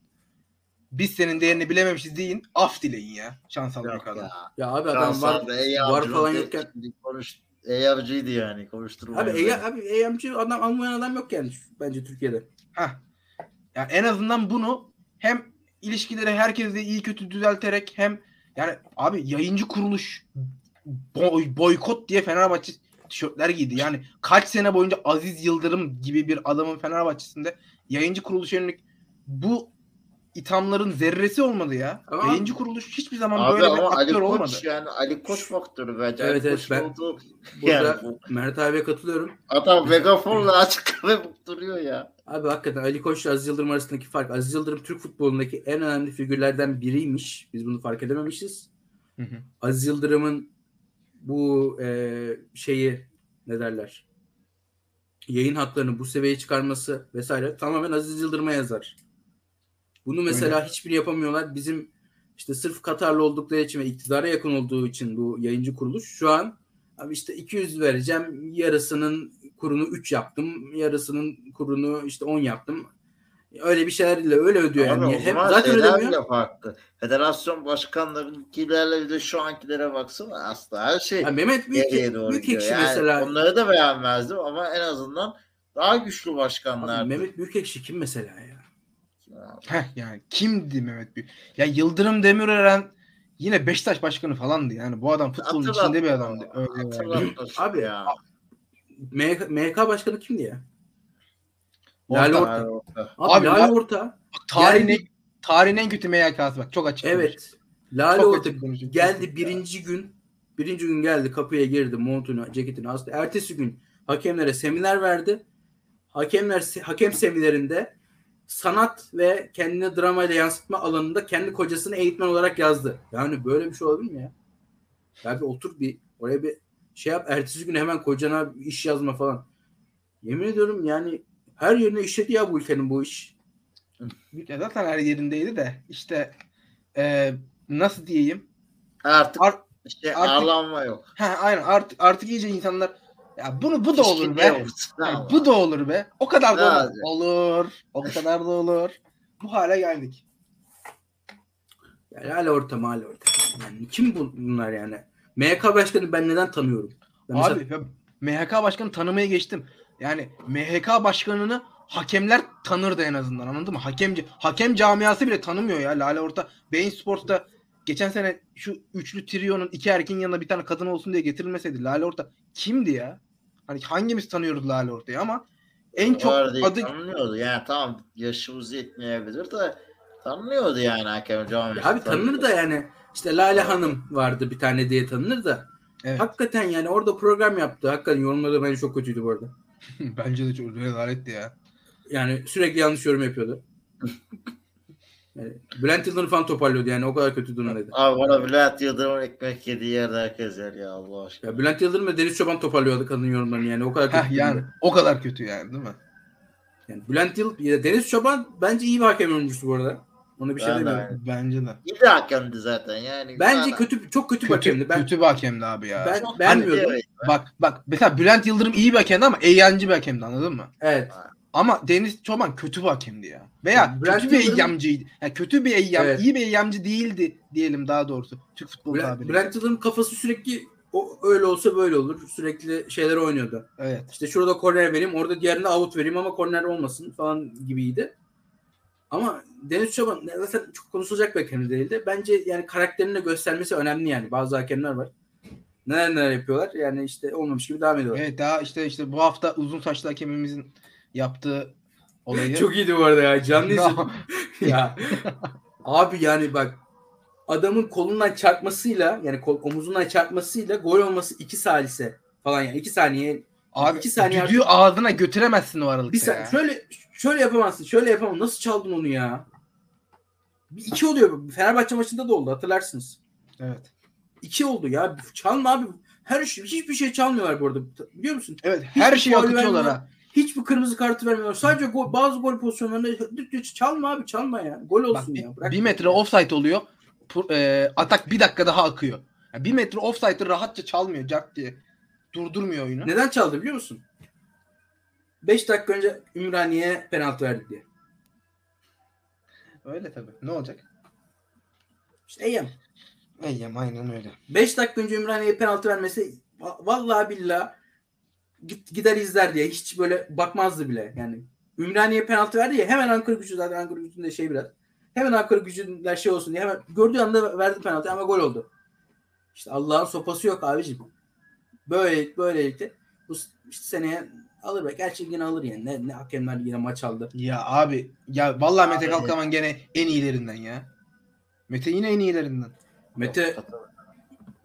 Biz senin değerini bilememişiz deyin. Af dileyin ya Şansal Yok Büyükay'dan. ya. Ya abi adam var, ey var amcım falan yokken Konuş, EYAB'cıydı yani konuşturmayın. Abi. Ege, abi EYM'ci adam almayan adam yok yani bence Türkiye'de. Heh. Yani en azından bunu hem ilişkileri herkesle iyi kötü düzelterek hem yani abi yayıncı kuruluş boy, boykot diye Fenerbahçe tişörtler giydi. Yani kaç sene boyunca Aziz Yıldırım gibi bir adamın Fenerbahçe'sinde yayıncı kuruluşa yönelik bu ithamların zerresi olmadı ya. Ama- yayıncı kuruluş hiçbir zaman Abi böyle bir ama Ali aktör Koç olmadı. yani Ali Koç faktörü bence. Evet, Ali evet, Koç ben- oldu. Burada Yani Mert abiye katılıyorum. adam megafonla açık ve duruyor ya. Abi hakikaten Ali Koç ile Aziz Yıldırım arasındaki fark. Aziz Yıldırım Türk futbolundaki en önemli figürlerden biriymiş. Biz bunu fark edememişiz. Hı hı. Aziz Yıldırım'ın bu e, şeyi ne derler? yayın haklarını bu seviyeye çıkarması vesaire tamamen Aziz Yıldırım'a yazar. Bunu mesela hiçbiri yapamıyorlar. Bizim işte sırf Katarlı oldukları için ve iktidara yakın olduğu için bu yayıncı kuruluş şu an abi işte 200 vereceğim. Yarısının kurunu 3 yaptım. Yarısının kurunu işte 10 yaptım. Öyle bir şeylerle öyle ödüyor Abi yani. Hep zaten ödemiyor. farklı. Federasyon başkanlarınkilerle de şu ankilere baksana aslında her şey Ha, Mehmet Büyük, Büyük. Ekşi Yani mesela. onları da beğenmezdim ama en azından daha güçlü başkanlar. Mehmet Büyükekşi kim mesela ya? Heh yani kimdi Mehmet Büyük? Ya Yıldırım Demirören yine Beşiktaş başkanı falandı yani. Bu adam futbolun Hatırlatma. içinde bir adamdı. Öyle yani. Abi, ya. MK, MK başkanı kimdi ya? Orta. Lale Orta. orta. Abi, Abi, Lale La- Orta. Tarihin, Geldi- en, tarihin en kötü MYK'sı bak çok açık. Evet. Lale Çok Orta açık geldi birinci gün. Birinci gün geldi kapıya girdi montunu ceketini astı. Ertesi gün hakemlere seminer verdi. Hakemler hakem seminerinde sanat ve kendini dramayla yansıtma alanında kendi kocasını eğitmen olarak yazdı. Yani böyle bir şey olabilir mi ya? Ya bir otur bir oraya bir şey yap. Ertesi gün hemen kocana bir iş yazma falan. Yemin ediyorum yani her yerine işledi ya bu ülkenin bu iş. Ya zaten her yerindeydi de işte e, nasıl diyeyim? Artık Ar- işte artık- ağlanma yok. ha, aynen artık, artık iyice insanlar ya bunu bu da olur be. ama. bu da olur be. O kadar da olur. Olur. O kadar da olur. Bu hale geldik. Yani hala orta hala orta. Yani kim bu- bunlar yani? MHK başkanı ben neden tanıyorum? Ben mesela- Abi ya MHK başkanı tanımaya geçtim. Yani MHK başkanını hakemler tanırdı en azından anladın mı? Hakemci hakem camiası bile tanımıyor ya Lale Orta. Bein Sports'ta geçen sene şu üçlü triyonun iki erkeğin yanına bir tane kadın olsun diye getirilmeseydi Lale Orta kimdi ya? Hani hangimiz tanıyoruz Lale Orta'yı ama en çok değil, adı tanınıyordu. Yani tamam yaşımız yetmeyebilir de tanınıyordu yani hakem. Ya abi tanınır da yani işte Lale Hanım vardı bir tane diye tanınır da evet. hakikaten yani orada program yaptı. Hakikaten yorumları bence çok kötüydü bu arada. bence de çok rezaletti ya. Yani sürekli yanlış yorum yapıyordu. Yani Bülent Yıldırım falan toparlıyordu yani o kadar kötü durumdaydı. Abi bana Bülent Yıldırım'ın ekmek yediği yerde herkes yer ya Allah aşkına. Ya Bülent Yıldırım ve Deniz Çoban toparlıyordu kadın yorumlarını yani o kadar kötü. Heh, yani o kadar kötü yani değil mi? Yani Bülent Yıldırım, ya Deniz Çoban bence iyi bir hakem oyuncusu bu arada. Ona bir şey Ben de demiyorum. Bence de. İyi de hakemdi zaten yani. Bence Bana- kötü çok kötü bir Kötü, hakemdi. Ben kötü bir hakemdi abi ya. ben beğenmiyordum. Bak bak mesela Bülent Yıldırım iyi bir hakemdi ama eğlenceli bir hakemdi anladın mı? Evet. Ama Deniz Çoban kötü bir hakemdi ya. Veya Bülent kötü bir Yıldırım- eyyamcıydı. Yani kötü bir eyyam, Evet. iyi bir eyyamcı değildi diyelim daha doğrusu. Türk futbolu Bülent, tabiriyle. Bülent Yıldırım kafası sürekli o öyle olsa böyle olur. Sürekli şeyler oynuyordu. Evet. İşte şurada korner vereyim, orada diğerinde out vereyim ama korner olmasın falan gibiydi. Ama Deniz Çoban zaten çok konuşulacak bir hakem değildi. Bence yani karakterini de göstermesi önemli yani. Bazı hakemler var. Neler neler yapıyorlar. Yani işte olmamış gibi devam ediyorlar. Evet daha işte işte bu hafta uzun saçlı hakemimizin yaptığı olayı. Çok iyiydi bu arada ya. Canlı ya. Abi yani bak adamın kolundan çarpmasıyla yani kol, omuzundan çarpmasıyla gol olması 2 salise falan yani 2 saniye Abi iki saniye düdüğü ağzına götüremezsin o aralıkta Bir sen ya. şöyle şöyle yapamazsın. Şöyle yapamam. Nasıl çaldın onu ya? Bir iki oluyor. Fenerbahçe maçında da oldu hatırlarsınız. Evet. İki oldu ya. Çalma abi. Her şey, hiçbir şey çalmıyorlar bu arada. Biliyor musun? Evet her şeyi akıtıyorlar ha. Hiçbir kırmızı kartı vermiyorlar. Sadece gol, bazı gol pozisyonlarında çalma abi çalma ya. Gol Bak olsun bir, ya. Bırak. bir metre offside oluyor. E, atak bir dakika daha akıyor. Yani bir metre offside'ı rahatça çalmıyor cart diye. Durdurmuyor oyunu. Neden çaldı biliyor musun? 5 dakika önce Ümraniye'ye penaltı verdi diye. Öyle tabii. Ne olacak? İşte Eyyem. Eyyem aynen öyle. 5 dakika önce Ümraniye'ye penaltı vermesi va- vallahi billahi git, gider izler diye hiç böyle bakmazdı bile. Yani Ümraniye penaltı verdi ya hemen Ankara gücü zaten Ankara gücünde şey biraz. Hemen Ankara gücünden şey olsun diye hemen gördüğü anda verdi penaltı ama gol oldu. İşte Allah'ın sopası yok abicim. Böyle böylelikle bu işte seneye alır be. Gerçi yine alır yani. Ne, ne hakemler yine maç aldı. Ya abi ya vallahi Mete Abi. Kalkavan gene en iyilerinden ya. Mete yine en iyilerinden. Mete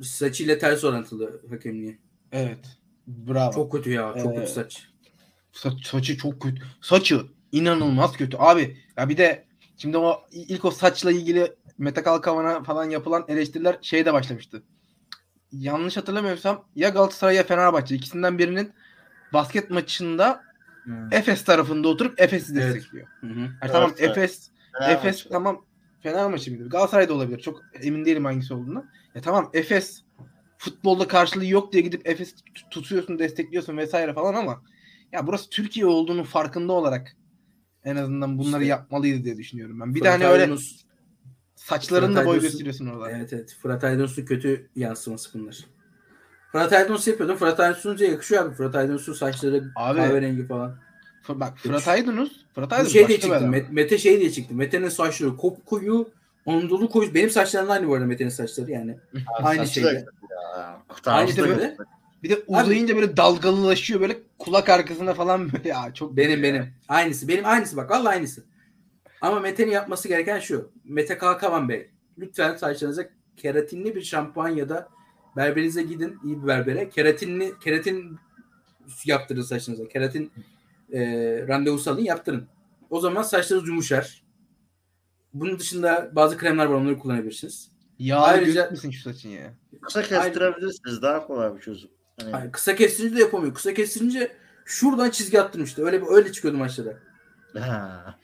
saçıyla ters orantılı hakemliği. Evet. Bravo. Çok kötü ya. Çok Ee, kötü saç. Sa- saçı çok kötü. Saçı inanılmaz kötü. Abi ya bir de şimdi o ilk o saçla ilgili Mete Kalkavan'a falan yapılan eleştiriler şeyde başlamıştı. Yanlış hatırlamıyorsam ya Galatasaray ya Fenerbahçe ikisinden birinin basket maçında Hmm. Efes tarafında oturup Efes'i Evet. destekliyor. Hı hı. Yani tamam evet. Efes Fener Efes maçı. tamam Fener maçı mıydı? Galatasaray da olabilir. Çok emin değilim hangisi olduğunu. Ya tamam Efes futbolda karşılığı yok diye gidip Efes tut- tutuyorsun, destekliyorsun vesaire falan ama ya burası Türkiye olduğunun farkında olarak en azından bunları İşte- yapmalıydı diye düşünüyorum ben. Bir Fırat hani öyle saçlarını da boy gösteriyorsun orada. Evet evet. Fırat Aydınus'un kötü yansıması bunlar. Fırat Aydınus yapıyordum. Fırat Aydınus'un yakışıyor abi. Fırat Aydınus'un saçları Abi, kahverengi falan. Bak Fırat Aydınus, Fırat Aydınus şey diye çıktı. Met- Mete şey diye çıktı. Mete'nin saçları kopkuyu, ondulu koyu. Benim saçlarım da aynı bu arada Mete'nin saçları yani. Abi aynı şeyde. ya. Aynı da böyle. Bir de uzayınca böyle dalgalılaşıyor böyle kulak arkasına falan böyle ya çok Benim benim. Aynısı. Benim aynısı bak. Vallahi aynısı. Ama Mete'nin yapması gereken şu. Mete Kalkavan Bey. Lütfen saçlarınıza keratinli bir şampuan ya da berberinize gidin. iyi bir berbere. Keratinli keratin yaptırın saçınıza. Keratin e, randevusu alın yaptırın. O zaman saçlarınız yumuşar. Bunun dışında bazı kremler var onları kullanabilirsiniz. Yağlı Ayrıca- gözükmesin şu saçın ya. Kısa kestirebilirsiniz. Daha kolay bir çözüm. Hani Hayır, kısa kestirince de yapamıyor. Kısa kestirince şuradan çizgi attırmıştı. Öyle öyle çıkıyordu maçlara. Ha.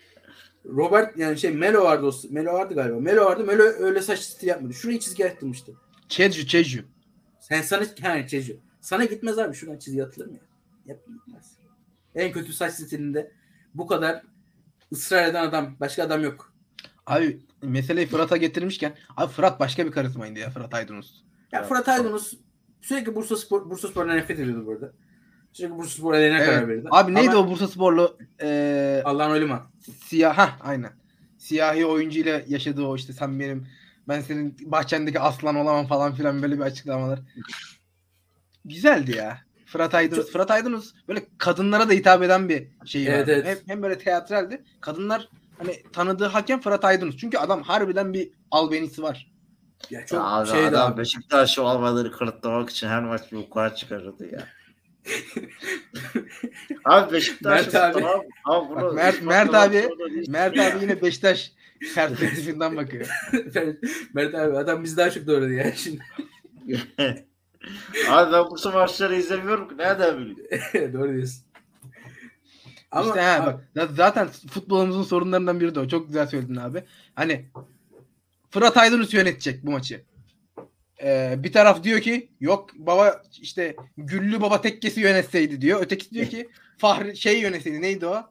Robert yani şey Melo vardı o Melo vardı galiba. Melo vardı. Melo öyle saç stili yapmadı. Şurayı çizgi attırmıştı. Çeju Çeju. Sen sana yani Çecu. Sana gitmez abi şuradan çizgi atılır mı ya? Yap gitmez. En kötü saç stilinde bu kadar ısrar eden adam başka adam yok. Abi meseleyi Fırat'a getirmişken abi Fırat başka bir karizmaydı ya Fırat Aydınus. Ya Evet, Fırat Aydınus sürekli Bursa Spor Bursa Spor'dan nefret ediyordu burada. Sürekli Bursa Spor eline karar Evet. verirdi. Abi neydi Ama o Bursa Sporlu eee Allah'ın ölümü. siyah ha aynen. Siyahi oyuncuyla yaşadığı o işte sen benim ben senin bahçendeki aslan olamam falan filan böyle bir açıklamalar. Güzeldi ya. Fırat Aydınus. Çok- Fırat Aydınus böyle kadınlara da hitap eden bir şey Evet, vardı. evet. Hem, hem böyle teatraldi. Kadınlar hani tanıdığı hakem Fırat Aydınus. Çünkü adam harbiden bir albenisi var. Ya çok Ya abi, şeydi adam abi. Beşiktaş'ı olmaları kanıtlamak için her maç bir ukar çıkarırdı ya. abi Beşiktaş Mert abi- tamam. Abi bunu Bak, Mert- Mert abi- Mert abi yine Beşiktaş perspektifinden bakıyor. Mert abi adam bizi daha çok doğradı ya şimdi. abi ben bu maçları izlemiyorum ki. Nereden bileyim? Doğru diyorsun. Ama işte ha, bak zaten futbolumuzun sorunlarından biri de o. Çok güzel söyledin abi. Hani Fırat Aydınus yönetecek bu maçı. Ee, bir taraf diyor ki yok baba işte Güllü baba tekkesi yönetseydi diyor. Ötekisi diyor ki Fahri şey yönetseydi neydi o?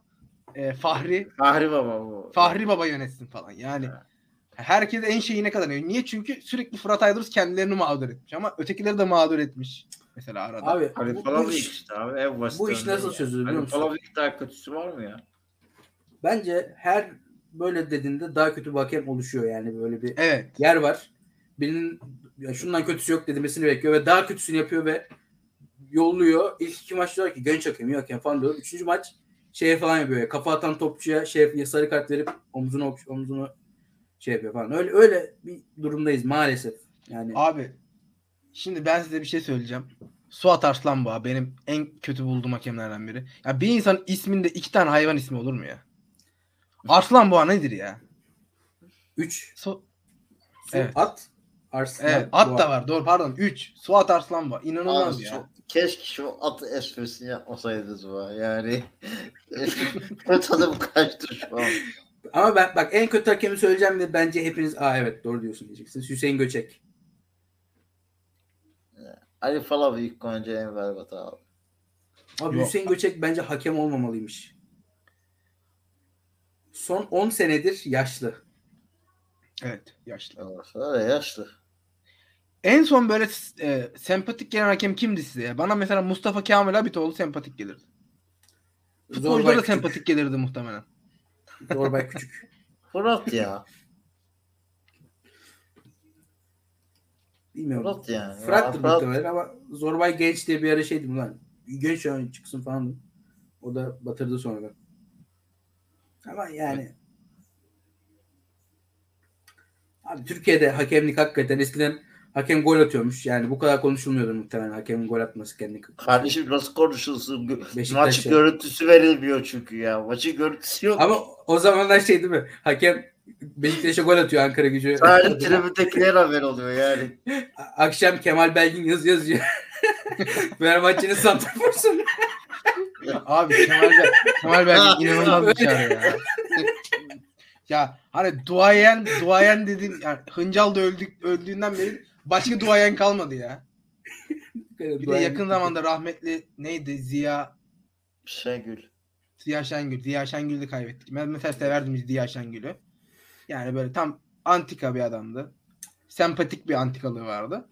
Ee, Fahri Fahri baba bu. Fahri baba yönetsin falan. Yani herkes en şeyine kadar. Niye? Çünkü sürekli Fırat Aydınus kendilerini mağdur etmiş ama ötekileri de mağdur etmiş. Mesela arada. abi Hani bu, falan bu iş, iş, işte abi en basit bu iş nasıl çözülür biliyor Hani musun? falan daha kötüsü var mı ya? bence her böyle dediğinde daha kötü bir hakem oluşuyor yani böyle bir Evet. yer var. Birinin ya şundan kötüsü yok demesini bekliyor ve daha kötüsünü yapıyor ve yolluyor. İlk iki maç diyor ki genç hakem, iyi hakem falan diyor. Üçüncü maç şeye falan yapıyor. Ya, kafa atan topçuya şey sarı kart verip omzunu omzunu şey yapıyor falan. Öyle öyle bir durumdayız maalesef. Yani Abi şimdi ben size bir şey söyleyeceğim. Suat Arslan bu abi. Benim en kötü bulduğum hakemlerden biri. Ya bir insan isminde iki tane hayvan ismi olur mu ya? Arslan Boğa nedir ya? 3 Su- Evet. at Arslan. evet, at Boğa. da var. Doğru pardon. 3. Suat Arslan Boğa. İnanılmaz Abi ya. şu, keşke şu atı esprisini yapmasaydınız bu. Yani tadım kaçtı şu an. Ama ben bak en kötü hakemi söyleyeceğim de bence hepiniz aa evet doğru diyorsun diyeceksiniz. Hüseyin Göçek. Ali falan ilk önce en berbat abi. Abi Yok. Hüseyin Göçek bence hakem olmamalıymış. Son 10 senedir yaşlı. Evet yaşlı. Evet, Öyle yaşlı. En son böyle e, sempatik gelen hakem kimdi size ya? Bana mesela Mustafa Kamil Abitoğlu sempatik gelirdi. Futbolcular da Küçük. sempatik gelirdi muhtemelen. Zorbay Küçük. Fırat ya. Bilmiyorum. Fırat yani. Fırat'tır Ya, Fırat- muhtemelen ama Zorbay Genç diye bir ara şeydi lan. Genç an çıksın falan. O da batırdı sonradan. Ama yani Abi Türkiye'de hakemlik hakikaten eskiden hakem gol atıyormuş. Yani bu kadar konuşulmuyordu muhtemelen hakemin gol atması kendi. Kardeşim nasıl konuşulsun? Gö- Beşiktaş Maç ya. görüntüsü verilmiyor çünkü ya. Maçın görüntüsü yok. Ama o zamanlar şey değil mi? Hakem Beşiktaş'a gol atıyor Ankara gücü. Sadece tribündekiler haber oluyor yani. Akşam Kemal Belgin yaz yazıyor. Fenerbahçe'nin santraforsun. Abi Kemal Kemal Bey inanılmaz bir çare ya. ya hani duayen, duayen dedin, yani Hıncal da öldük, öldüğünden beri başka duayen kalmadı ya. Bir de yakın zamanda rahmetli neydi Ziya Şengül. Ziya Şengül. Ziya Şengül'ü kaybettik. Ben mesela severdim Ziya Şengül'ü. Yani böyle tam antika bir adamdı. Sempatik bir antikalığı vardı.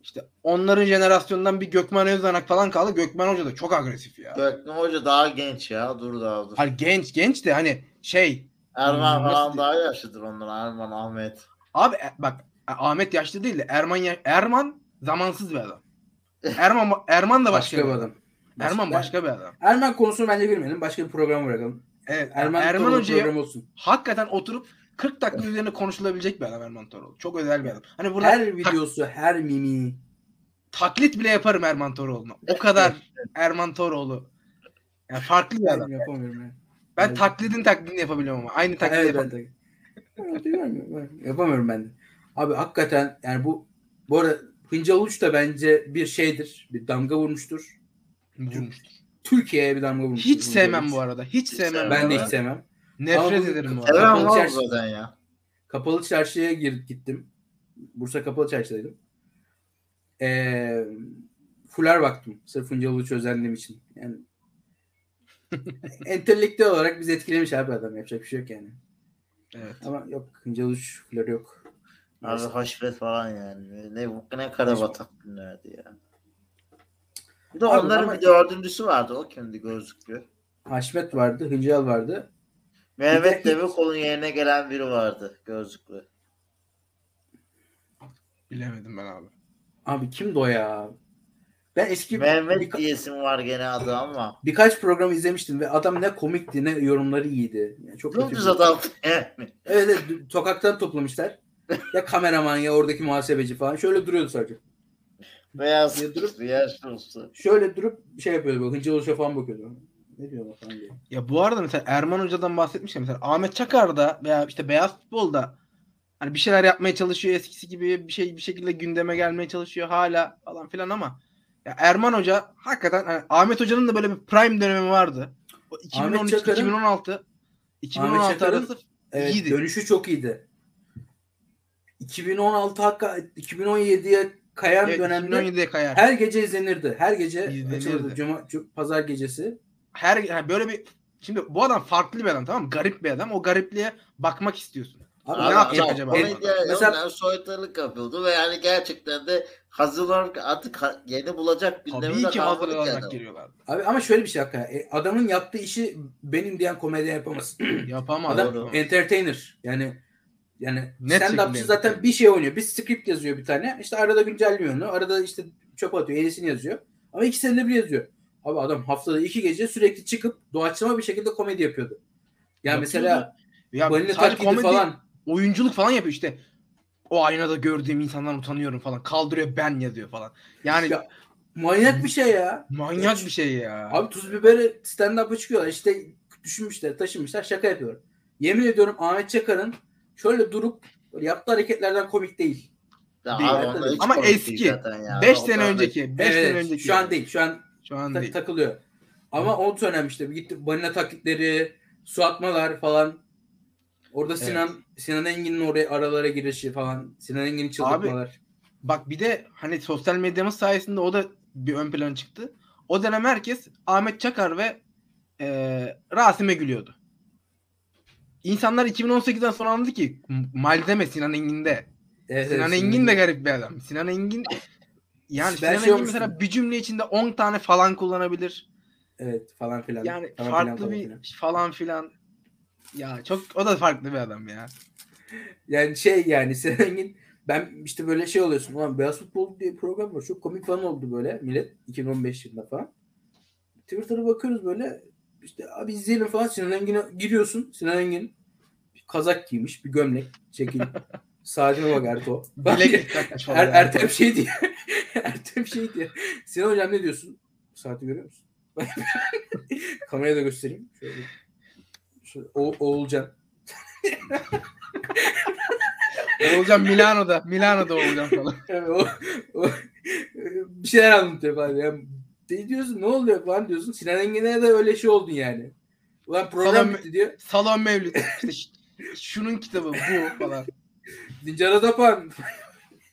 İşte onların jenerasyonundan bir Gökmen Özdanak falan kaldı. Gökmen Hoca da çok agresif ya. Gökmen Hoca daha genç ya. Dur daha dur. Hani genç genç de hani şey Erman falan daha yaşlıdır ondan. Erman, Ahmet. abi e- bak Ahmet yaşlı değil de Erman ya- Erman zamansız bir adam. Erman Erman da başka, başka bir adam. Erman başka bir adam. Erman konusunu bence girmeyelim. Başka bir program bırakalım. Evet. Erman, Erman, program olsun. hakikaten oturup 40 dakika üzerine konuşulabilecek bir adam Erman Toroğlu. Çok özel bir adam. Hani burada Her videosu, her mimi. taklit bile yaparım Erman Toroğlu'na. O kadar Erman Toroğlu. Yani farklı bir adam. Ben yapamıyorum yani. Ben Evet. taklidin taklidini yapabiliyorum ama. Aynı taklidi Evet, ben yapamıyorum. de. Yapamıyorum, ben de. Abi hakikaten yani bu bu arada Hıncal Uç da bence bir şeydir. Bir damga vurmuştur. Vurmuştur. Türkiye'ye bir damga vurmuştur. Hiç sevmem bu arada. Hiç sevmem. Ben de hiç sevmem. Nefret Ama ederim bu Evet. arada. Seven Kapalı var çarşı- zaten ya. Kapalı çarşıya gir, gittim. Bursa Kapalı Çarşı'daydım. Ee, fular baktım. Sırf Hıncal Uç özendiğim için. Yani entelektüel olarak bizi etkilemiş abi adam. Yapacak bir şey yok yani. Evet. Ama yok Hıncal Uç fular yok. Abi haşmet falan yani. Ne, ne karabatak günlerdi ya. Bir de Abi onların ama- bir dördüncüsü vardı. O kimdi gözlüklü? Haşmet vardı, Hıncal vardı. Mehmet Demirkol'un yerine gelen biri vardı gözlüklü. Bilemedim ben abi. Abi kimdi o ya? Ben eski Mehmet birka- diyesim var gene adı ama. birkaç program izlemiştim ve adam ne komikti ne yorumları iyiydi. Yani çok kötü. Dümdüz adam. Evet, evet sokaktan toplamışlar. ya kameraman ya oradaki muhasebeci falan. Şöyle duruyordu sadece. Beyaz Ya durup- beyaz şortlu. Şöyle durup şey yapıyordu oluşa falan bakıyordu. Ne diyor falan diye. Ya bu arada mesela Erman Hoca'dan bahsetmişken mesela Ahmet Çakar da veya işte Beyaz Futbol'da hani bir şeyler yapmaya çalışıyor eskisi gibi bir şey bir şekilde gündeme gelmeye çalışıyor hala falan filan ama ya Erman Hoca hakikaten hani Ahmet Hoca'nın da böyle bir prime dönemi vardı. O 2013 Çakar'ın- 2016 2016 Çakar'ın- arası Evet iyiydi. dönüşü çok iyiydi. 2016 hakika 2017'ye kayan Evet, dönemde 2017'ye kayar. her gece izlenirdi. Her gece İzlenirdi. açılırdı. Cuma, cu- pazar gecesi. Her yani böyle bir şimdi bu adam farklı bir adam tamam mı? Garip bir adam. O garipliğe bakmak istiyorsun. Abi, Ne Abi yapacak acaba? komedya Mesela- soytarılık yapıyordu ve yani gerçekten de hazırlanıp artık yeni bulacak gündeminde Tabii ki hazırlanarak adam. geliyorlar. Abi ama şöyle bir şey hakikaten. E, adamın yaptığı işi benim diyen komedyen yapamaz. Yapamaz. Adam Doğru. entertainer. Yani yani stand upçı zaten bir şey oynuyor. Bir script yazıyor bir tane. İşte arada güncelliyor onu. Arada işte çöp atıyor. Yenisini yazıyor. Ama iki senede bir yazıyor. Abi adam haftada iki gece sürekli çıkıp doğaçlama bir şekilde komedi yapıyordu. Ya Yapıyordu. mesela ya balina taklidi komedi falan. oyunculuk falan yapıyor işte. O aynada gördüğüm insandan utanıyorum falan. Kaldırıyor ben yazıyor falan. Yani Ya, manyak bir şey ya. manyak bir şey ya. Abi tuz biberi stand up'a çıkıyorlar. İşte düşünmüşler, taşınmışlar, şaka yapıyorlar. Yemin ediyorum Ahmet Çakar'ın şöyle durup yaptığı hareketlerden komik değil. Ya Değil, abi Ama değil eski. zaten ya. 5 O sene önceki. 5 Evet, sene önceki. Şu an değil. Şu an Şu an ta- değil. takılıyor. Ama o dönem işte gitti balina taklitleri, su atmalar falan. Orada Sinan Sinan Engin'in oraya aralara girişi falan. Sinan Engin'i çıldırtmalar. Bak bir de hani sosyal medyamız sayesinde o da bir ön plana çıktı. O dönem herkes Ahmet Çakar ve eee Rasim'e gülüyordu. İnsanlar 2018'den sonra anladı ki malzeme Sinan Engin'de. Evet, Sinan evet, Engin de garip bir adam. Sinan Engin yani Ben şey mesela bir cümle içinde 10 tane falan kullanabilir. Evet falan filan. Yani falan farklı filan, bir falan filan. falan filan. Ya çok o da farklı bir adam ya. Yani şey yani Sinan Engin ben işte böyle şey oluyorsun. Ulan Beyaz Futbol diye program var. Çok komik falan oldu böyle millet. 2015 yılında falan. Twitter'a bakıyoruz böyle. işte abi izleyelim falan. Sinan Engin'e giriyorsun. Sinan Engin kazak giymiş. Bir gömlek. Şekil. Saatine bak Erto. Falan. Er. Ertem şey diye. Ertem şey diye. Sinan hocam ne diyorsun? Saati görüyor musun? Kameraya da göstereyim. Şöyle. Şöyle. O, Oğulcan. Olacağım Milano'da. Milano'da olacağım falan. O, o, bir şeyler anlatıyor falan. Yani de diyorsun ne oluyor falan diyorsun. Sinan Engin'e de öyle şey oldu yani. Ulan program Salon- bitti diyor. Salon Mevlüt. İşte şunun kitabı bu falan. Dincer Adapan.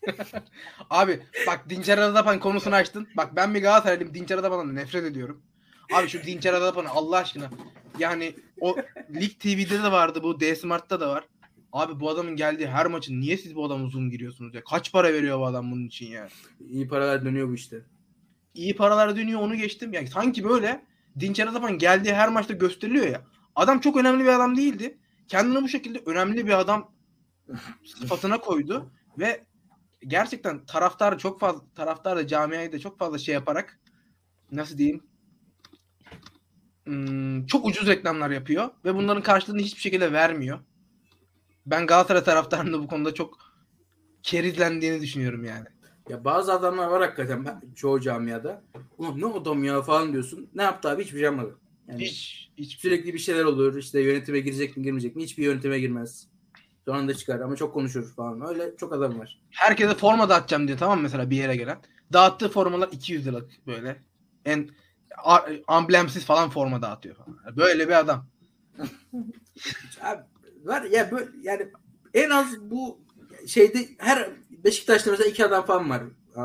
Abi bak Dinçer Adapan konusunu açtın. Bak ben bir Galatasaraylıyım. Dinçer Adapan'dan nefret ediyorum. Abi şu Dinçer Adapan'ı Allah aşkına. Yani o Lig TV'de de vardı bu. D Smart'ta da var. Abi bu adamın geldiği her maçın niye siz bu adamı uzun giriyorsunuz ya? Kaç para veriyor bu adam bunun için ya? İyi paralar dönüyor bu işte. İyi paralar dönüyor onu geçtim. Yani sanki böyle Dinçer Adapan geldiği her maçta gösteriliyor ya. Adam çok önemli bir adam değildi. Kendini bu şekilde önemli bir adam sıfatına koydu ve gerçekten taraftar çok fazla taraftar da camiayı da çok fazla şey yaparak nasıl diyeyim hmm, çok ucuz reklamlar yapıyor ve bunların karşılığını hiçbir şekilde vermiyor. Ben Galatasaray taraftarının da bu konuda çok kerizlendiğini düşünüyorum yani. Ya bazı adamlar var hakikaten ben- çoğu camiada. Ulan ne adam ya falan diyorsun. Ne yaptı abi hiçbir şey yapmadı. Yani Hiç, hiç sürekli bir şeyler olur. İşte yönetime girecek mi girmeyecek mi? Hiçbir yönetime girmez. Sonra da çıkar ama çok konuşur falan. Öyle çok adam var. herkese forma dağıtacağım diye tamam mı mesela bir yere gelen. Dağıttığı formalar 200 liralık böyle. En amblemsiz falan forma dağıtıyor falan. Böyle bir adam. Abi, var ya böyle yani en az bu şeyde her Beşiktaş'ta mesela iki adam falan var.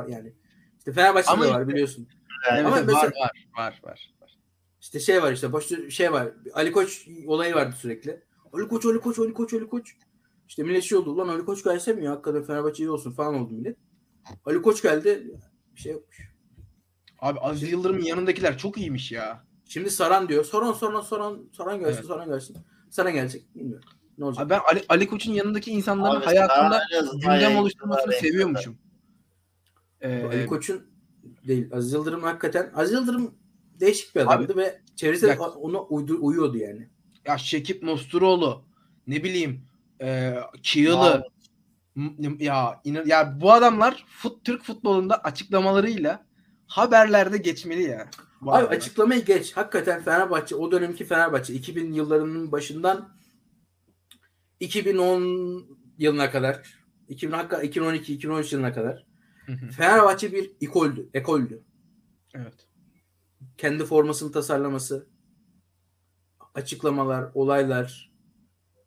Yani işte Fenerbahçe'de Ama var biliyorsun. Evet, Ama var, mesela- var var var var. İşte şey var işte boş şey var. Ali Koç olayı vardı sürekli. Ali Koç, Ali Koç, Ali Koç, Ali Koç. İşte millet şey oldu. Ulan Ali Koç gelse mi ya? Hakikaten Fenerbahçe iyi olsun falan oldu millet. Ali Koç geldi. Bir şey yokmuş. Abi Aziz Yıldırım'ın yanındakiler çok iyiymiş ya. Şimdi Saran diyor. Soran Soran Soran Soran gelsin Evet. Soran gelsin. Saran gelecek. Bilmiyorum. Ne olacak? Abi ben Ali, Ali Koç'un yanındaki insanların Abi, hayatında gündem oluşturmasını seviyormuşum. Ee, Ali Koç'un değil. Aziz Yıldırım hakikaten Aziz Yıldırım değişik bir adamdı ve çevresi ona uydu, uyuyordu yani. ya Şekip Mosturoğlu ne bileyim e, Çığlı M- ya inan ya bu adamlar fut, Türk futbolunda açıklamalarıyla haberlerde geçmeli ya. Abi adamlar. açıklamayı geç. Hakikaten Fenerbahçe o dönemki Fenerbahçe 2000 yıllarının başından 2010 yılına kadar 2000 hakika 2012 2013 yılına kadar Fenerbahçe bir ikoldü, ekoldü. evet. Kendi formasını tasarlaması, açıklamalar, olaylar,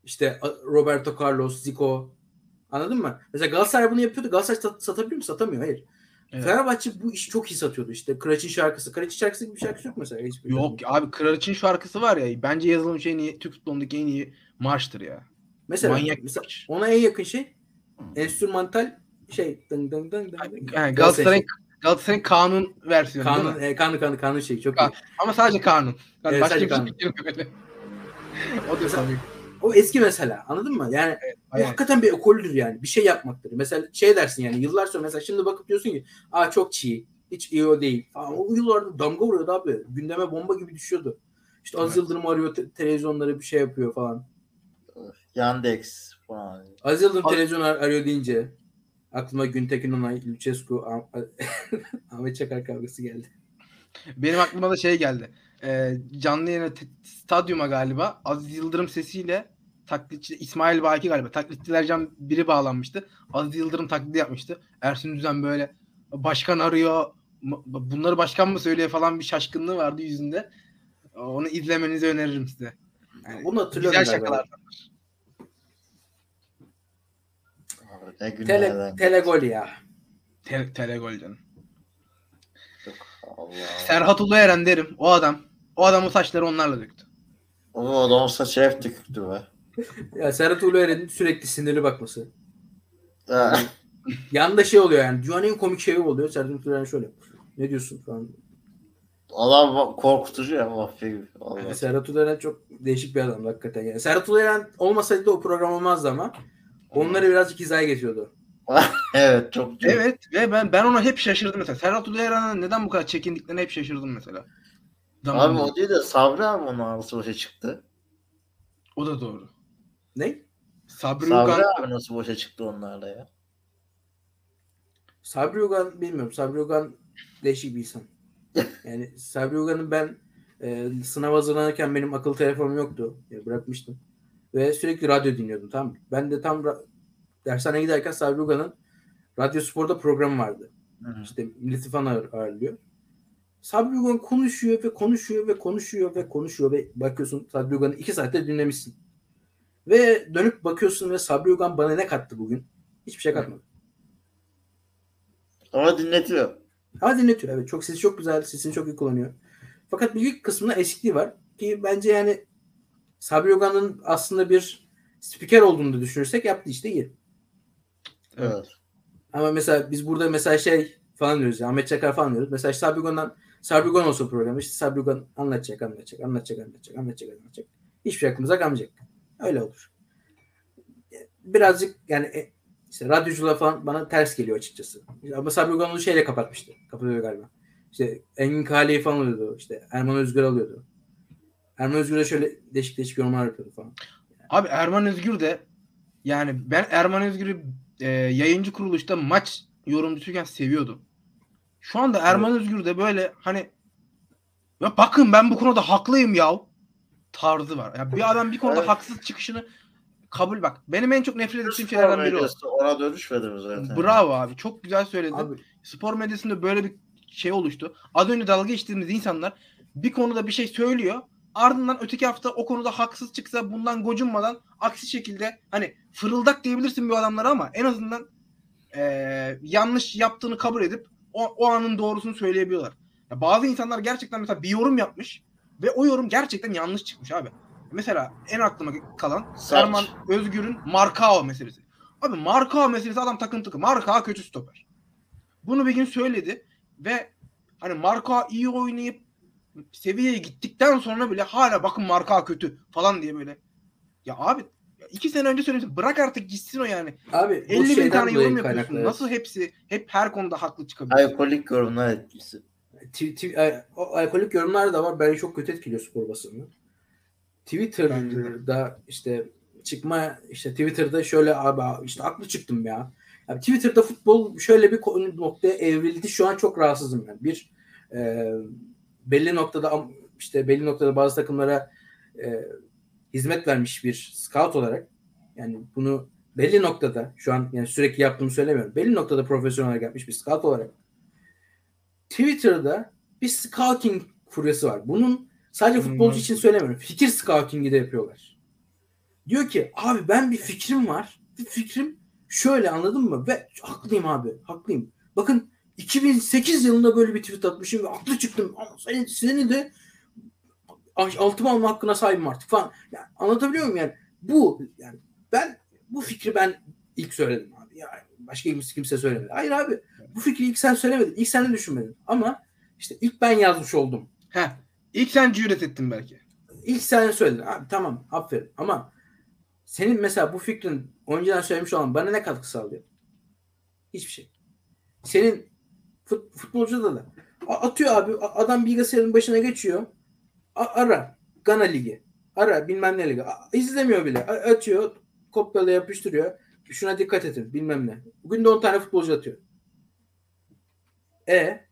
işte Roberto Carlos, Zico. Anladın mı? Mesela Galatasaray bunu yapıyordu. Galatasaray sat- satabiliyor mu? Satamıyor. Hayır. Evet. Fenerbahçe bu işi çok iyi satıyordu. İşte Kıraç'ın şarkısı. Kıraç'ın şarkısı gibi bir şarkısı yok mesela. Hiçbir Yok abi Kraliç'in şarkısı var ya bence yazılmış en iyi Türk futbolundaki en iyi marştır ya. Mesela, Manyak mesela ona en yakın şey enstrümantal şey dın dın dın dın. Yani Galatasaray'ın Galatasaray'ın kanun versiyonu değil kanun mi? e, kanun kanun kanun şey çok Kan- iyi. Ama sadece kanun. Yani Evet, başka sadece bir şey kanun. yok öyle. o da tabii. O eski mesela anladın mı? Yani bu Aynen. hakikaten bir ekoldür yani. Bir şey yapmaktır. Mesela şey dersin yani yıllar sonra mesela şimdi bakıp diyorsun ki aa çok çiğ. Hiç iyi o değil. Falan. O yıllarda damga vuruyordu abi. Gündeme bomba gibi düşüyordu. İşte Aziz Evet. Yıldırım arıyor te- televizyonlara bir şey yapıyor falan. Yandex falan. Aziz Yıldırım Abi- televizyon ar- arıyor deyince aklıma Güntekin Onay, Lucescu, Ah- Ahmet Çakar kavgası geldi. Benim aklıma da şey geldi. Ee, canlı yayına te- stadyuma galiba Aziz Yıldırım sesiyle taklitçi İsmail Baki galiba taklitçiler can biri bağlanmıştı. Aziz Yıldırım taklidi yapmıştı. Ersun Düzen böyle başkan arıyor. Bunları başkan mı söylüyor falan bir şaşkınlığı vardı yüzünde. Onu izlemenizi öneririm size. Yani Bunu hatırlıyorum güzel galiba. şakalar. Abi ne Tele, telegol ya. Te- Telegol canım. Allah. Serhat Ulueren derim. O adam. O adamın saçları onlarla döktü. O adam saçı hep döküktü be. Ya Serhat Ulueren'in sürekli sinirli bakması. Ha. Yanında şey oluyor yani. Dünyanın en komik şeyi oluyor. Serhat Ulueren şöyle. Ne diyorsun falan. Adam bak- korkutucu ya mafya gibi. Allah. Serhat Ulueren çok değişik bir adam hakikaten. Yani Serhat Ulueren olmasaydı da o program olmazdı ama onları birazcık hizaya geçiyordu. evet çok çok. Evet ve ben ben ona hep şaşırdım mesela. Serhat Ulueren'e neden bu kadar çekindiklerine hep şaşırdım mesela. Abi Zamanında. o değil de Sabri abi onun nasıl boşa çıktı. O da doğru. Ne? Sabri Sabri Ugan abi nasıl boşa çıktı onlarla ya. Sabri Ugan bilmiyorum. Sabri Ugan değişik bir insan. Yani Sabri Ugan'ın ben e, sınav hazırlanırken benim akıllı telefonum yoktu. Ya bırakmıştım. Ve sürekli radyo dinliyordum tamam mı? Ben de tam ra- dershaneye giderken Sabri Ugan'ın Radyo Spor'da programı vardı. Hı. İşte milleti falan ağır- ağırlıyor. Sabri Ugan konuşuyor ve konuşuyor ve konuşuyor ve konuşuyor ve bakıyorsun Sabri Ugan'ı iki saatte dinlemişsin. Ve dönüp bakıyorsun ve Sabri Ugan bana ne kattı bugün? Hiçbir şey katmadı. Ama dinletiyor. Ama dinletiyor evet. Çok sesi çok güzel. Sesini çok iyi kullanıyor. Fakat bir kısmında eksikliği var. Ki bence yani Sabri Ugan'ın aslında bir spiker olduğunu da düşünürsek yaptığı işte iyi. Evet. Ama mesela biz burada mesela şey falan diyoruz ya Ahmet Çakar falan diyoruz. Mesela Sabri Ugan'dan Sabri Ugan olsa program işte Sabri Ugan anlatacak anlatacak anlatacak anlatacak anlatacak anlatacak. Hiçbir şey aklımıza kalmayacak. Öyle olur. Birazcık yani e, işte radyocular falan bana ters geliyor açıkçası. Ama Sabri Ugan onu şeyle kapatmıştı. Kapatıyor galiba. İşte Engin Kale'yi falan alıyordu. İşte Erman Özgür alıyordu. Erman Özgür'e şöyle değişik değişik yorumlar yapıyordu falan. Abi Erman Özgür de yani ben Erman Özgür'ü e, yayıncı kuruluşta maç yorumcusuyken seviyordum. Şu anda Erman Özgür de böyle hani ya bakın ben bu konuda haklıyım ya tarzı var. Ya bir adam bir konuda Evet. haksız çıkışını kabul bak. Benim en çok nefret ettiğim Spor şeylerden biri o. ona dönüşmedi mi zaten? Bravo abi. Çok güzel söyledin. Abi Spor medyasında böyle bir şey oluştu. Az önce dalga geçtiğimiz insanlar bir konuda bir şey söylüyor. Ardından öteki hafta o konuda haksız çıksa bundan gocunmadan aksi şekilde hani fırıldak diyebilirsin bu adamlara ama en azından eee, yanlış yaptığını kabul edip o, o anın doğrusunu söyleyebiliyorlar. Ya bazı insanlar gerçekten mesela bir yorum yapmış ve o yorum gerçekten yanlış çıkmış abi. Mesela en aklıma kalan Saç. Erman Özgür'ün Markao meselesi. Abi Markao meselesi adam takım takım. Markao kötü stoper. Bunu bir gün söyledi ve hani Markao iyi oynayıp seviyeye gittikten sonra bile hala bakın Markao kötü falan diye böyle. Ya abi iki sene önce söylemiştim. Bırak artık gitsin o yani. abi bu 50 bin tane yorum yapıyorsun. kaynaklı. Nasıl hepsi hep her konuda haklı çıkabiliyor? Alkolik yorumlar etkisi. Alkolik yorumlar da var. Bence çok kötü etkiliyor spor basını. Twitter'da işte çıkma işte Twitter'da şöyle abi işte aklı çıktım ya. ya Twitter'da futbol şöyle bir noktaya evrildi. Şu an çok rahatsızım ben. Bir e, belli noktada işte belli noktada bazı takımlara e, hizmet vermiş bir scout olarak yani bunu belli noktada şu an yani sürekli yaptığımı söylemiyorum. Belli noktada profesyonel olarak yapmış bir scout olarak Twitter'da bir scouting furyası var. Bunun sadece futbolcu Hmm. için söylemiyorum. Fikir scouting'i de yapıyorlar. Diyor ki abi ben bir fikrim var. Bir fikrim şöyle anladın mı? Ve haklıyım abi. Haklıyım. Bakın 2008 yılında böyle bir tweet atmışım ve haklı çıktım. Ama senin, senin de altıma alma hakkına sahibim artık falan. Yani anlatabiliyor muyum yani? Bu yani ben bu fikri ben ilk söyledim abi. Ya başka kimse, kimse söylemedi. Hayır abi bu fikri ilk sen söylemedin. İlk sen de düşünmedin. Ama işte ilk ben yazmış oldum. Heh. İlk sen cüret ettin belki. İlk sen söyledin. Abi tamam aferin. Ama senin mesela bu fikrin önceden söylemiş olan bana ne katkı sağlıyor? Hiçbir şey. Senin fut, futbolcuda da atıyor abi. Adam bilgisayarın başına geçiyor. Ara. Gana Ligi. Ara bilmem ne ligi. İzlemiyor bile. Atıyor. Kopyala yapıştırıyor. Şuna dikkat edin. Bilmem ne. Bugün de 10 tane futbolcu atıyor. E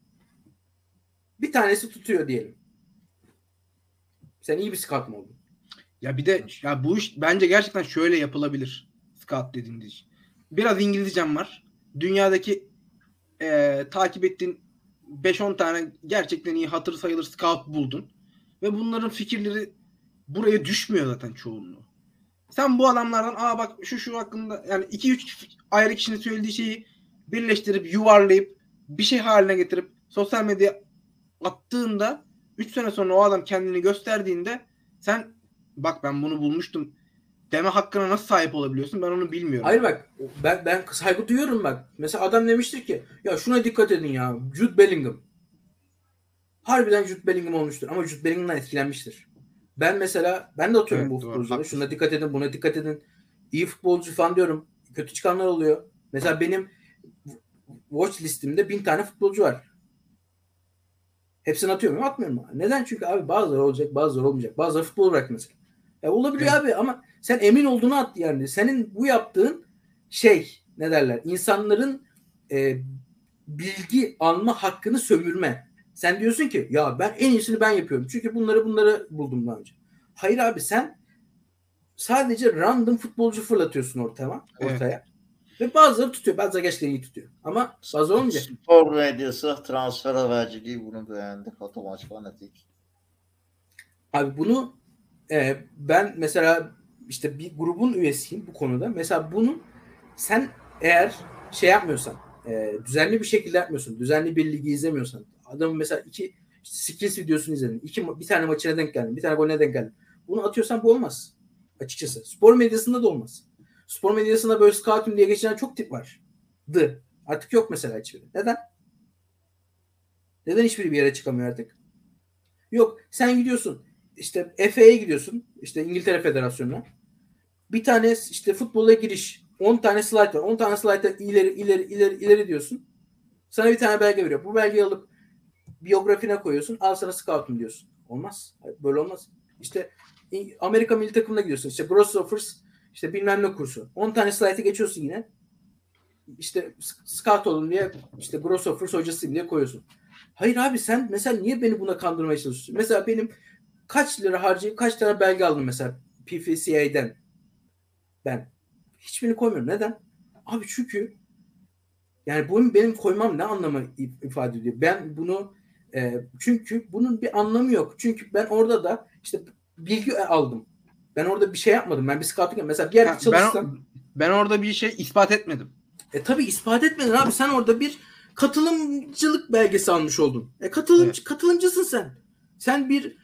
bir tanesi tutuyor diyelim. Sen iyi bir scout mu oldun? Ya bir de ya bu iş bence gerçekten şöyle yapılabilir. Scout dediğiniz iş. Biraz İngilizcem var. Dünyadaki eee, takip ettiğin 5-10 tane gerçekten iyi hatır sayılır scout buldun. Ve bunların fikirleri buraya düşmüyor zaten çoğunluğu. Sen bu adamlardan aa bak şu şu hakkında yani 2-3 ayrı kişinin söylediği şeyi birleştirip yuvarlayıp bir şey haline getirip sosyal medya attığında 3 sene sonra o adam kendini gösterdiğinde sen bak ben bunu bulmuştum deme hakkına nasıl sahip olabiliyorsun ben onu bilmiyorum. Hayır bak ben, ben saygı duyuyorum bak. Mesela adam demiştir ki ya şuna dikkat edin ya Jude Bellingham. Harbiden Jude Bellingham olmuştur ama Jude Bellingham'dan etkilenmiştir. Ben mesela ben de atıyorum Evet, bu haklısın. Şuna dikkat edin buna dikkat edin. İyi futbolcu falan diyorum. Kötü çıkanlar oluyor. Mesela benim watch listimde bin tane futbolcu var. Hepsini atıyor muyum? Atmıyorum. Neden? Çünkü abi bazıları olacak bazıları olmayacak. Bazıları futbol bırak mesela. Olabiliyor Evet. abi ama sen emin olduğunu at yani. Senin bu yaptığın şey ne derler? İnsanların e, bilgi alma hakkını sömürme. Sen diyorsun ki ya ben en iyisini ben yapıyorum. Çünkü bunları bunları buldum daha önce. Hayır abi sen sadece random futbolcu fırlatıyorsun ortaya. Evet. Ve bazıları tutuyor. Bazıları gerçekten iyi tutuyor. Ama bazı olunca Spor medyası transfer haberciliği bunu beğendi. Fotomaç fanatik. Abi bunu e, ben mesela işte bir grubun üyesiyim bu konuda. Mesela bunu sen eğer şey yapmıyorsan e, düzenli bir şekilde yapmıyorsun. Düzenli bir ligi izlemiyorsan. Adamın mesela iki skills videosunu izledin. iki, bir tane maçına denk geldin. Bir tane golüne denk geldin. Bunu atıyorsan bu olmaz. Açıkçası. Spor medyasında da olmaz. Spor medyasında böyle scouting diye geçen çok tip var. Dı. Artık yok mesela hiçbiri. Neden? Neden hiçbiri bir yere çıkamıyor artık? Yok. Sen gidiyorsun işte FA'ya gidiyorsun. işte İngiltere Federasyonu'na. Bir tane işte futbola giriş. 10 tane slide var. 10 tane slide'da ileri ileri ileri ileri diyorsun. Sana bir tane belge veriyor. Bu belgeyi alıp biyografine koyuyorsun. Al sana scoutum diyorsun. Olmaz. Böyle olmaz. İşte Amerika milli takımına gidiyorsun. İşte Grossoffers işte bilmem ne kursu. 10 tane slide'e geçiyorsun yine. İşte scout olun diye işte Grossoffers hocasıyım diye koyuyorsun. Hayır abi sen mesela niye beni buna kandırmaya çalışıyorsun? Mesela benim kaç lira harcayıp kaç tane belge aldım mesela PFCA'den ben. Hiçbirini koymuyorum. Neden? Abi çünkü yani bunu benim koymam ne anlamı if- ifade ediyor? Ben bunu e, çünkü bunun bir anlamı yok. Çünkü ben orada da işte bilgi aldım. Ben orada bir şey yapmadım. Ben bir scouting. Mesela bir yerde Ha, çalışsam ben, ben orada bir şey ispat etmedim. e tabi ispat etmedin abi. Sen orada bir katılımcılık belgesi almış oldun. E katılımcı, Evet. katılımcısın sen. Sen bir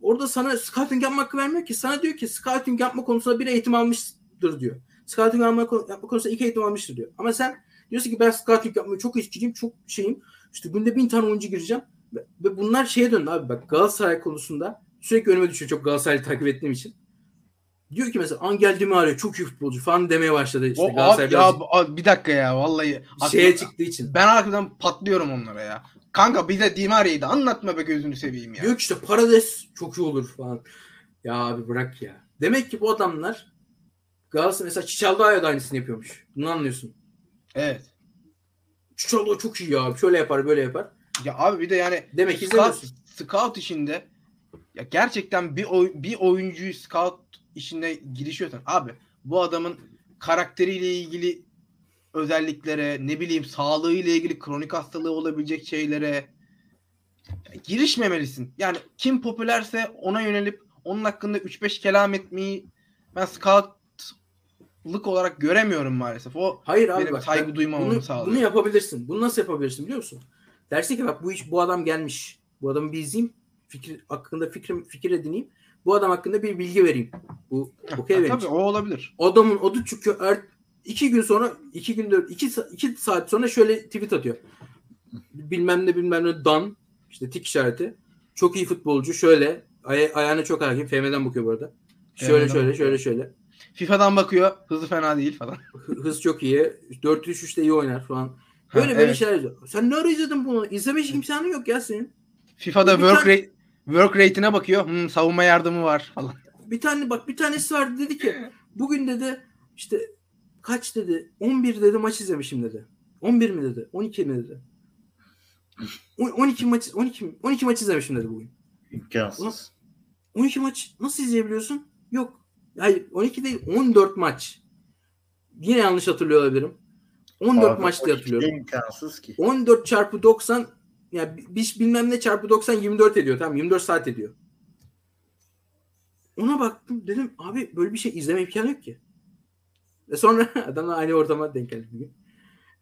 orada sana scouting yapma hakkı vermiyor ki. Sana diyor ki scouting yapma konusunda bir eğitim almıştır diyor. Scouting yapma, yapma konusunda iki eğitim almıştır diyor. Ama sen diyorsun ki ben scouting yapmayı çok içkiliyim, çok şeyim. İşte günde bin tane oyuncu gireceğim. Ve, bunlar şeye döndü abi bak Galatasaray konusunda sürekli önüme düşüyor çok Galatasaray'ı takip ettiğim için. Diyor ki mesela Angel Di Maria çok iyi futbolcu falan demeye başladı. İşte O, Galatasaray abi, ya, abi, bir dakika ya vallahi. şeye Aklıma- çıktığı için. Ben arkadan patlıyorum onlara ya. Kanka bize Di Maria'yı da anlatma be gözünü seveyim ya. Diyor ki işte Parades çok iyi olur falan. Ya abi bırak ya. Demek ki bu adamlar Galatasaray mesela Çiçaldağ'a da aynısını yapıyormuş. Bunu anlıyorsun. Evet. Çiçaldağ çok iyi ya. Şöyle yapar böyle yapar. Ya abi bir de yani Demek ki scout, scout işinde ya gerçekten bir oy, bir oyuncuyu scout işine girişiyorsan abi bu adamın karakteriyle ilgili özelliklere ne bileyim sağlığıyla ilgili kronik hastalığı olabilecek şeylere girişmemelisin. Yani kim popülerse ona yönelip onun hakkında 3-5 kelam etmeyi ben scoutlık olarak göremiyorum maalesef. O Hayır abi bak. saygı duymamamı bunu, sağlıyor. bunu yapabilirsin. Bunu nasıl yapabilirsin biliyor musun? Dersin ki bak bu iş bu adam gelmiş. Bu adamı bir izleyeyim. Fikir hakkında fikrim fikir edineyim. Bu adam hakkında bir bilgi vereyim. Bu okey benim tabii o olabilir. Adamın adı çıkıyor. Er, iki gün sonra iki günde iki, iki saat sonra şöyle tweet atıyor. Bilmem ne bilmem ne Dan işte tik işareti. Çok iyi futbolcu. Şöyle aya, ayağına çok hakim. FM'den bakıyor bu arada. Şöyle FM'den şöyle şöyle şöyle. FIFA'dan bakıyor. Hızı fena değil falan. Hı- Hız çok iyi. 4-3-3'te iyi oynar falan. Böyle Ha, böyle evet. şeyler yazıyor. Sen ne ara izledin bunu? İzleme imkanı yok ya senin. FIFA'da Bir work tane- rate work rate'ine bakıyor. Hmm, savunma yardımı var falan. Bir tane bak bir tanesi vardı dedi ki bugün dedi işte kaç dedi 11 dedi maç izlemişim dedi. 11 mi dedi? 12 mi dedi? On- 12 maç 12 mi? 12 maç izlemişim dedi bugün. İmkansız. 12 maç nasıl izleyebiliyorsun? Yok. Hayır 12 değil 14 maç. Yine yanlış hatırlıyor olabilirim. 14 Abi, maç o diye hiç hatırlıyorum. imkansız ki. 14 çarpı 90 ya bir bilmem ne çarpı 90 24 ediyor. Tamam 24 saat ediyor. Ona baktım dedim abi böyle bir şey izleme imkanı yok ki. Ve sonra adamla aynı ortama denk geldik bugün.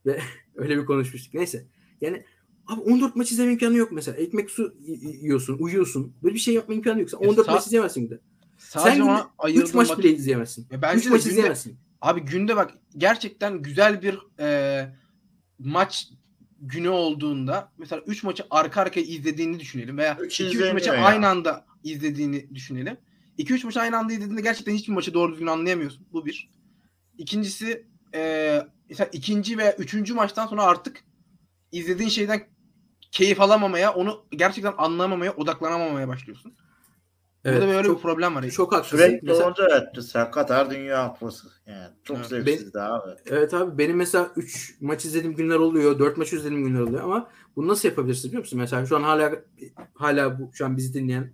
Ve öyle bir konuşmuştuk. Neyse. Yani abi 14 maç izleme imkanı yok mesela. Ekmek su yiyorsun, uyuyorsun. Böyle bir şey yapma imkanı yok. Sen Ya 14 sa- maç izleyemezsin de. Sadece Sen ona günde ayırdığım 3 maç bile izleyemezsin. Bence 3 de maç izleyemezsin. Abi günde bak gerçekten güzel bir e, maç günü olduğunda mesela 3 maçı arka arkaya izlediğini düşünelim veya Üç 2-3 izleniyor maçı ya. aynı anda izlediğini düşünelim. 2-3 maçı aynı anda izlediğinde gerçekten hiçbir maçı doğru düzgün anlayamıyorsun. Bu bir. İkincisi e, mesela ikinci veya üçüncü maçtan sonra artık izlediğin şeyden keyif alamamaya, onu gerçekten anlamamaya, odaklanamamaya başlıyorsun. Burada Evet, böyle çok, bir problem var. çok haklısın. Sürekli Mesela- evet mesela Katar Dünya Kupası. Yani çok Evet. zevksizdi abi. Evet abi benim mesela 3 maç izlediğim günler oluyor, 4 maç izlediğim günler oluyor ama bunu nasıl yapabilirsiniz biliyor musun? Mesela şu an hala hala bu şu an bizi dinleyen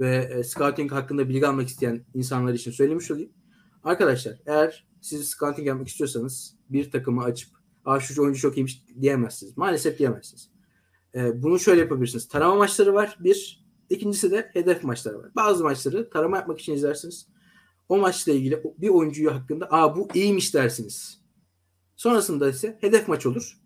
ve e, scouting hakkında bilgi almak isteyen insanlar için söylemiş olayım. Arkadaşlar eğer siz scouting yapmak istiyorsanız bir takımı açıp Aa şu oyuncu çok iyiymiş diyemezsiniz. Maalesef diyemezsiniz. Ee, bunu şöyle yapabilirsiniz. Tarama maçları var. Bir. İkincisi de hedef maçları var. Bazı maçları tarama yapmak için izlersiniz. O maçla ilgili bir oyuncuyu hakkında aa bu iyiymiş dersiniz. Sonrasında ise hedef maç olur.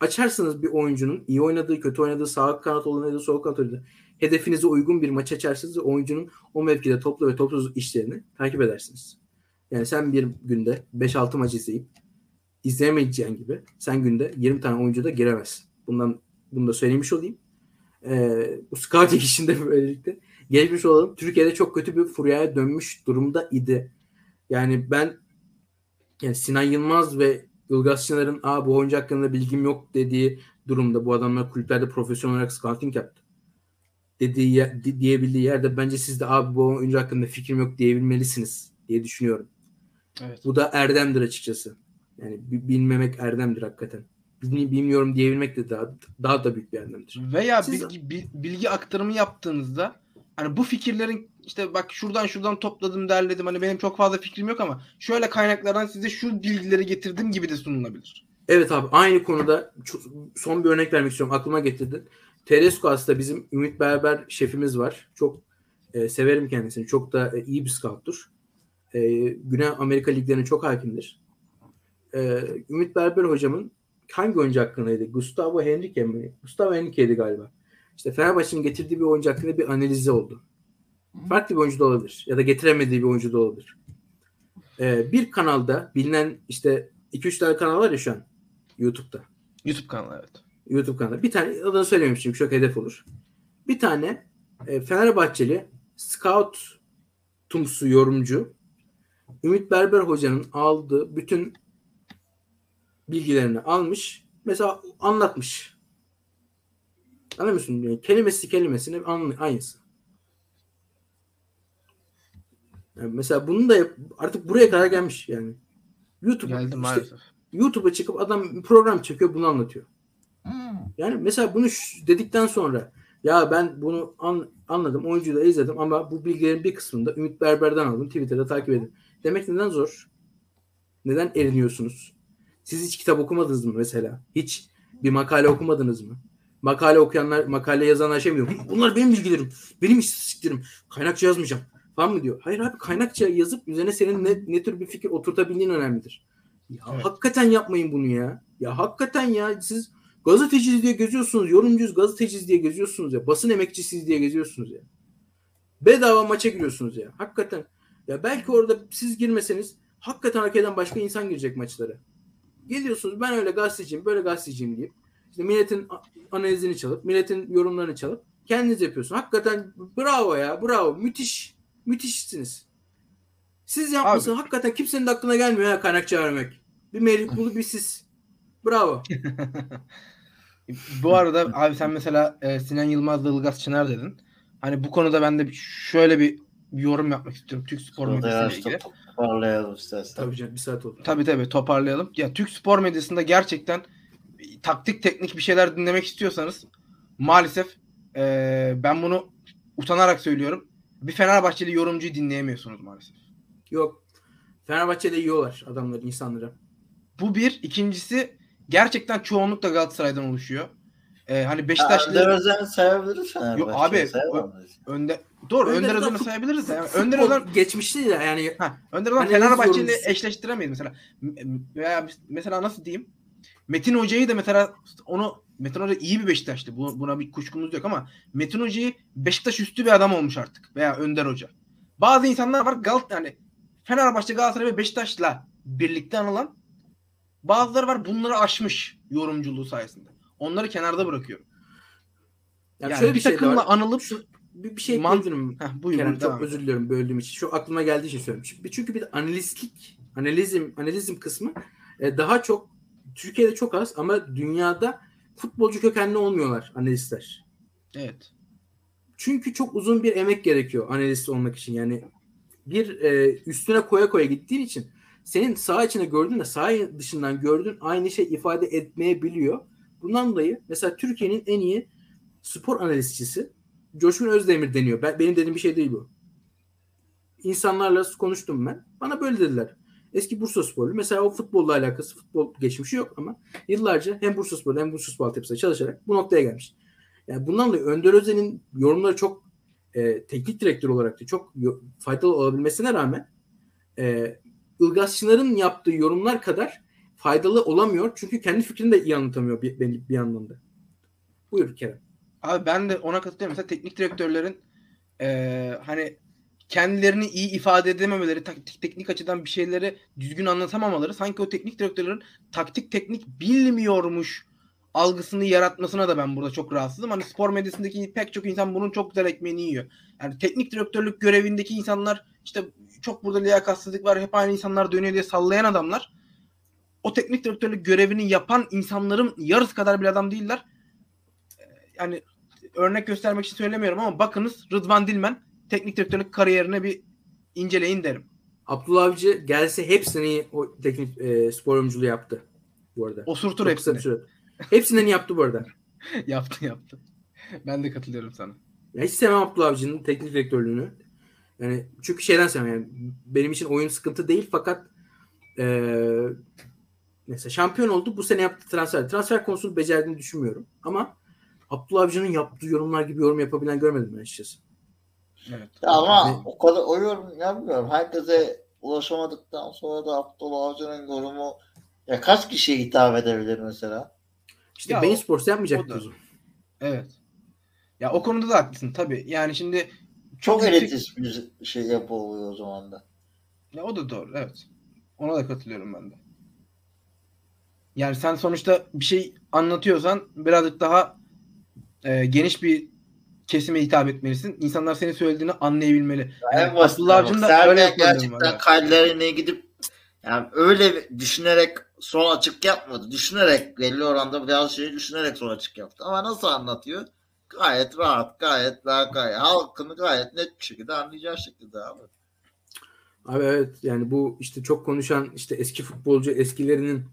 Açarsınız bir oyuncunun iyi oynadığı, kötü oynadığı, sağ kanat oynadığı, sol kanat oynadığı hedefinize uygun bir maç açarsınız ve oyuncunun o mevkide toplu ve topsuz işlerini takip edersiniz. Yani sen bir günde 5-6 maç izleyip izleyemeyeceğin gibi sen günde 20 tane oyuncu da giremezsin. Bundan bunu da söylemiş olayım. Ee, bu scouting işinde böylelikle geçmiş olalım. Türkiye'de çok kötü bir furyaya dönmüş durumda idi. Yani ben yani Sinan Yılmaz ve Ilgaz Çınar'ın Aa, bu oyuncu hakkında bilgim yok dediği durumda bu adamlar kulüplerde profesyonel olarak scouting yaptı. Dediği yer, diyebildiği yerde bence siz de abi bu oyuncu hakkında fikrim yok diyebilmelisiniz diye düşünüyorum. Evet. Bu da erdemdir açıkçası. Yani bilmemek erdemdir hakikaten. Bilmiyorum diyebilmek de daha daha da büyük bir erdemdir. Veya Siz... bilgi, bilgi aktarımı yaptığınızda hani bu fikirlerin işte bak şuradan şuradan topladım derledim hani benim çok fazla fikrim yok ama şöyle kaynaklardan size şu bilgileri getirdim gibi de sunulabilir. Evet abi aynı konuda son bir örnek vermek istiyorum aklıma getirdin. Tedesco aslında bizim Ümit Berber şefimiz var. Çok e, severim kendisini. Çok da e, iyi bir scouttur. E, Güney Amerika liglerine çok hakimdir. E, Ümit Berber hocamın hangi oyuncu hakkındaydı? Gustavo Henrique mi? Gustavo Henrique'ydi galiba. İşte Fenerbahçe'nin getirdiği bir oyuncu hakkında bir analizi oldu. Farklı bir oyuncu da olabilir. Ya da getiremediği bir oyuncu da olabilir. Ee, bir kanalda bilinen işte 2-3 tane kanal var ya şu an YouTube'da. YouTube kanalı evet. YouTube kanalı. Bir tane adını söylememişim çünkü çok hedef olur. Bir tane e, Fenerbahçeli scout tumsu yorumcu Ümit Berber hocanın aldığı bütün bilgilerini almış. Mesela anlatmış. Anlıyor musun? Yani kelimesi kelimesine aynısı. Yani mesela bunu da artık buraya kadar gelmiş yani. YouTube Geldi işte, maalesef. YouTube'a çıkıp adam program çekiyor bunu anlatıyor. Hmm. Yani mesela bunu dedikten sonra ya ben bunu an, anladım oyuncuyu da izledim ama bu bilgilerin bir kısmını da Ümit Berber'den aldım. Twitter'da takip edin. Demek neden zor? Neden eriniyorsunuz? Siz hiç kitap okumadınız mı mesela? Hiç bir makale okumadınız mı? Makale okuyanlar, makale yazanlar şey mi diyor? Bunlar benim bilgilerim, benim istatistiklerim. Kaynakça yazmayacağım falan mı diyor? Hayır abi kaynakça yazıp üzerine senin ne, ne tür bir fikir oturtabildiğin önemlidir. Ya evet. hakikaten yapmayın bunu ya. Ya hakikaten ya siz gazeteciyiz diye geziyorsunuz. Yorumcuyuz gazeteciyiz diye geziyorsunuz ya. Basın emekçisiyiz diye geziyorsunuz ya. Bedava maça giriyorsunuz ya. Hakikaten. Ya belki orada siz girmeseniz hakikaten hak eden başka insan girecek maçlara. Geliyorsunuz ben öyle gazeteciyim böyle gazeteciyim deyip işte milletin analizini çalıp milletin yorumlarını çalıp kendiniz yapıyorsunuz. Hakikaten bravo ya bravo müthiş müthişsiniz. Siz yapmışsınız hakikaten kimsenin de aklına gelmiyor ya kaynakça vermek. Bir Melih Kulu bir siz. Bravo. bu arada abi sen mesela e, Sinan Yılmaz'la Ilgaz Çınar dedin. Hani bu konuda ben de şöyle bir, bir yorum yapmak istiyorum Türk spor medyasıyla ilgili. Toparlayalım istersen. Tabii canım bir saat oldu. Tabii tabii toparlayalım. Ya Türk spor medyasında gerçekten taktik teknik bir şeyler dinlemek istiyorsanız maalesef e, ben bunu utanarak söylüyorum. Bir Fenerbahçeli yorumcuyu dinleyemiyorsunuz maalesef. Yok. Fenerbahçe'de yiyorlar adamları, insanları. Bu bir. ikincisi gerçekten çoğunlukla Galatasaray'dan oluşuyor. Ee, hani Beşiktaşlı... Önder Özen'i sayabiliriz Yok abi önde doğru Önder, Önder Özen'i sayabiliriz. Yani Önder Özen geçmişti ya yani. Ha, Önder Özen hani Fenerbahçe ile eşleştiremeyiz mesela. Veya mesela nasıl diyeyim? Metin Hoca'yı da mesela onu Metin Hoca iyi bir Beşiktaş'tı. Bu, buna bir kuşkumuz yok ama Metin Hoca'yı Beşiktaş üstü bir adam olmuş artık. Veya Önder Hoca. Bazı insanlar var Galat yani Fenerbahçe, Galatasaray ve Beşiktaş'la birlikte anılan bazıları var bunları aşmış yorumculuğu sayesinde. Onları kenarda bırakıyorum. Yani, yani şöyle bir, bir takımla şey anılıp şu, bir, bir şey ekleyebilirim. Heh, buyur, Kerem, çok özür diliyorum böldüğüm için. Şu aklıma geldiği için söylüyorum. Çünkü bir de analistlik, analizm, analizm kısmı e, daha çok Türkiye'de çok az ama dünyada futbolcu kökenli olmuyorlar analistler. Evet. Çünkü çok uzun bir emek gerekiyor analist olmak için. Yani bir e, üstüne koya koya gittiğin için senin sağ içine gördüğün de sağ dışından gördüğün aynı şey ifade etmeyebiliyor. Bundan dolayı mesela Türkiye'nin en iyi spor analistçisi Coşkun Özdemir deniyor. Ben, benim dediğim bir şey değil bu. İnsanlarla konuştum ben. Bana böyle dediler. Eski Bursa sporlu. Mesela o futbolla alakası, futbol geçmişi yok ama yıllarca hem Bursa sporlu hem Bursa spor altyapısında çalışarak bu noktaya gelmiş. Yani bundan dolayı Önder Özen'in yorumları çok e, teknik direktör olarak da çok faydalı olabilmesine rağmen e, Ilgaz Çınar'ın yaptığı yorumlar kadar faydalı olamıyor. Çünkü kendi fikrini de iyi anlatamıyor bir, bir, bir anlamda. Buyur Kerem. Abi ben de ona katılıyorum. Mesela teknik direktörlerin eee, hani kendilerini iyi ifade edememeleri, taktik teknik açıdan bir şeyleri düzgün anlatamamaları sanki o teknik direktörlerin taktik teknik bilmiyormuş algısını yaratmasına da ben burada çok rahatsızım. Hani spor medyasındaki pek çok insan bunun çok güzel ekmeğini yiyor. Yani teknik direktörlük görevindeki insanlar işte çok burada liyakatsizlik var hep aynı insanlar dönüyor diye sallayan adamlar o teknik direktörlük görevini yapan insanların yarısı kadar bir adam değiller. Ee, Yani örnek göstermek için söylemiyorum ama bakınız Rıdvan Dilmen teknik direktörlük kariyerine bir inceleyin derim. Abdullah Avcı gelse hepsini o teknik e, spor oyunculuğu yaptı bu arada. Osurtur Çok hepsini. süre. Hepsinden yaptı bu arada. yaptı yaptı. Ben de katılıyorum sana. Ya hiç sevmem Abdullah Avcı'nın teknik direktörlüğünü. Yani çünkü şeyden sevmem yani benim için oyun sıkıntı değil fakat eee mesela şampiyon oldu bu sene yaptığı transfer. Transfer konusunu becerdiğini düşünmüyorum. Ama Abdullah Avcı'nın yaptığı yorumlar gibi yorum yapabilen görmedim ben açıkçası. Evet. Ya ama Ne? o kadar o yorum yapmıyorum. Herkese ulaşamadıktan sonra da Abdullah Avcı'nın yorumu ya kaç kişiye hitap edebilir mesela? İşte Ya Bein Sports o yapmayacaktı da- o zaman. Evet. Ya o konuda da haklısın tabii. Yani şimdi Çok yüksek- elitist bir şey yapı oluyor o zaman da. Ya o da doğru evet. Ona da katılıyorum ben de. Yani sen sonuçta bir şey anlatıyorsan birazcık daha e, geniş bir kesime hitap etmelisin. İnsanlar senin söylediğini anlayabilmeli. Yani. Abdullah Avcı'nın da öyle gerçekten var. kallerine gidip yani öyle düşünerek son açık yapmadı. Düşünerek belli oranda biraz şeyi düşünerek son açık yaptı. Ama nasıl anlatıyor? Gayet rahat, gayet daha gayet halkını gayet net bir şekilde anlayacağı şekilde abi. Abi evet yani bu işte çok konuşan işte eski futbolcu eskilerinin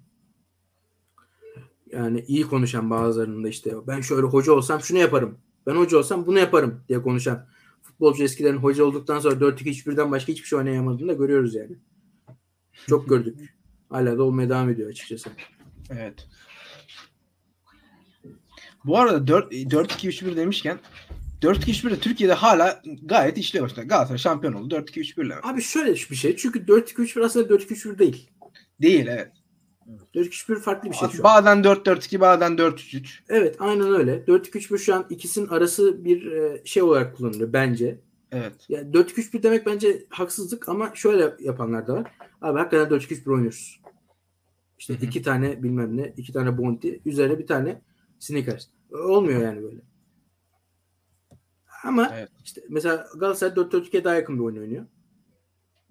yani iyi konuşan bazılarının da işte ben şöyle hoca olsam şunu yaparım. Ben hoca olsam bunu yaparım diye konuşan futbolcu eskilerin hoca olduktan sonra 4-2-3-1'den başka hiçbir şey oynayamadığını da görüyoruz yani. Çok gördük. Hala da olmaya devam ediyor açıkçası. Evet. Bu arada 4 4-2-3-1 demişken 4-2-3-1 de Türkiye'de hala gayet işliyor başta. Galatasaray şampiyon oldu 4-2-3-1 ile. Abi şöyle bir şey. Çünkü 4-2-3-1 aslında 4-2-3-1 değil. Değil evet. 4-2-3-1 farklı bir şey şu. Bazen 4-4-2 bazen 4-3-3. Evet aynen öyle. 4-2-3-1 şu an ikisinin arası bir e, şey olarak kullanılıyor bence. Evet. Yani 4-2-3-1 demek bence haksızlık ama şöyle yapanlar da var. Abi hakikaten 4-2-3-1 oynuyoruz. İşte Hı hı. iki tane bilmem ne, iki tane bounty, üzerine bir tane sneakers. Olmuyor yani böyle. Ama Evet. işte mesela Galatasaray 4-4-2'ye daha yakın bir oyun oynuyor.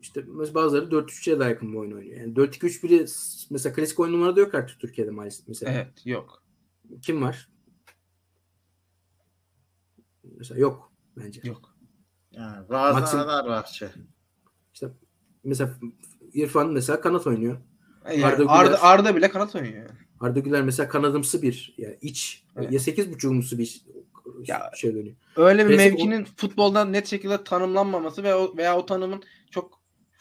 İşte mesela bazıları 4-3'e daha yakın bir oyun oynuyor. Yani 4-2-3-1'i mesela klasik oyun numarada yok artık Türkiye'de maalesef. Mesela Evet yok. kim var? Mesela yok bence. Yok. Yani bazen Maxim- Fenerbahçe. İşte mesela İrfan mesela kanat oynuyor. Yani Arda Arda, Güler- Arda, bile kanat oynuyor. Arda Güler mesela kanadımsı bir yani iç Evet. ya sekiz buçuğumsu bir Ya- şey dönüyor. Öyle bir Klasik mevkinin futbolda net şekilde tanımlanmaması ve o, veya o tanımın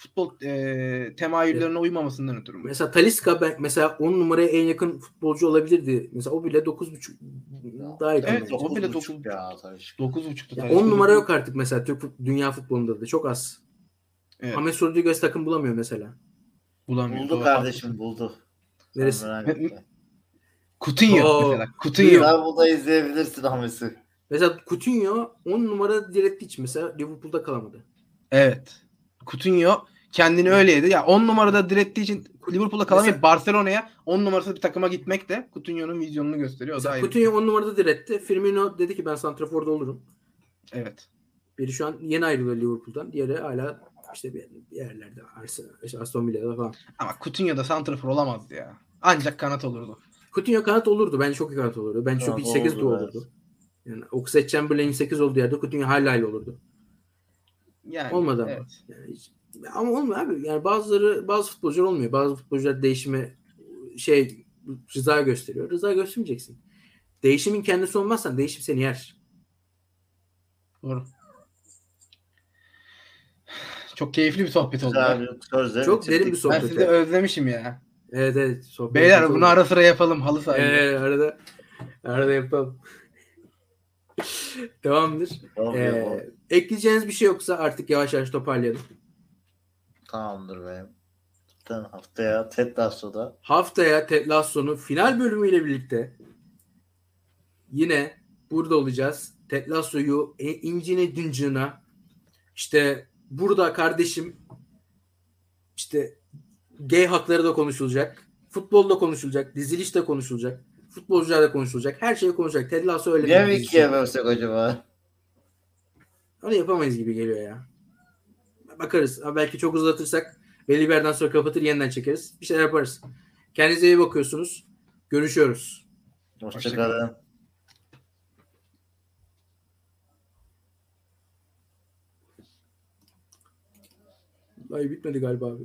futbol e, temayüllerine uymamasından ötürü. Mesela Taliska ben mesela 10 numaraya en yakın futbolcu olabilirdi. Mesela o bile 9.5 daha yakın. Evet, bence. o bile 9.5 dokuz- ya tabii. 9.5'tu. Ya tabii. 10 numara yok artık mesela Türk dünya futbolunda da çok az. Evet, James Rodriguez takım bulamıyor mesela. bulamıyor. Buldu kardeşim buldu. Neresi? merak Ve- etme. Coutinho Oo. mesela. Coutinho. Burada izleyebilirsin Hames'i. Mesela Coutinho 10 numara direttiği için mesela Liverpool'da kalamadı. Evet. Coutinho kendini öyle yedi. Ya 10 numarada direttiği için Liverpool'da kalamayıp Barcelona'ya 10 numarası bir takıma gitmek de Coutinho'nun vizyonunu gösteriyor. O da ayrı. Coutinho 10 numarada diretti. Firmino dedi ki ben santraforda olurum. Evet. Biri şu an yeni ayrılıyor Liverpool'dan. Diğeri hala işte bir yerlerde. Arsenal, işte Aston Villa'da falan. Ama Coutinho da santrafor olamazdı ya. Ancak kanat olurdu. Coutinho kanat olurdu. Bence çok iyi kanat olurdu. Bence çok iyi 8 de olurdu. Yani Oxlade Chamberlain'in 8 olduğu yerde Coutinho hala öyle olurdu. Yani, Olmadı ama. evet. Yani hiç- ama olmuyor abi. Yani bazıları bazı futbolcular olmuyor. Bazı futbolcular değişime şey rıza gösteriyor. Rıza göstermeyeceksin. Değişimin kendisi olmazsan değişim seni yer. Doğru. Çok keyifli bir sohbet oldu. Bir sözle Çok bitirdik. derin bir Ben sohbet. sizi özlemişim ya. Evet evet. sohbet Beyler bunu oldu. ara sıra yapalım halı sahada. Evet, arada arada yapalım. Tamamdır. Tamam, Ee, ekleyeceğiniz bir şey yoksa artık yavaş yavaş toparlayalım. Tamamdır benim. Zaten haftaya Ted Lasso'da Haftaya Ted Lasso'nun final bölümüyle birlikte yine burada olacağız. Ted Lasso'yu e, incine düncüğüne işte burada kardeşim işte gay hakları da konuşulacak. Futbolda konuşulacak. Diziliş de konuşulacak. Futbolcular da konuşulacak. Her şey konuşacak. Ted Lasso öyle niye mi ikiye bölsek acaba? Onu yapamayız gibi geliyor ya. Bakarız. Belki çok uzatırsak belli bir yerden sonra kapatır yeniden çekeriz. Bir şeyler yaparız. Kendinize iyi bakıyorsunuz. Görüşüyoruz. Hoşçakalın. Ay bitmedi galiba abi.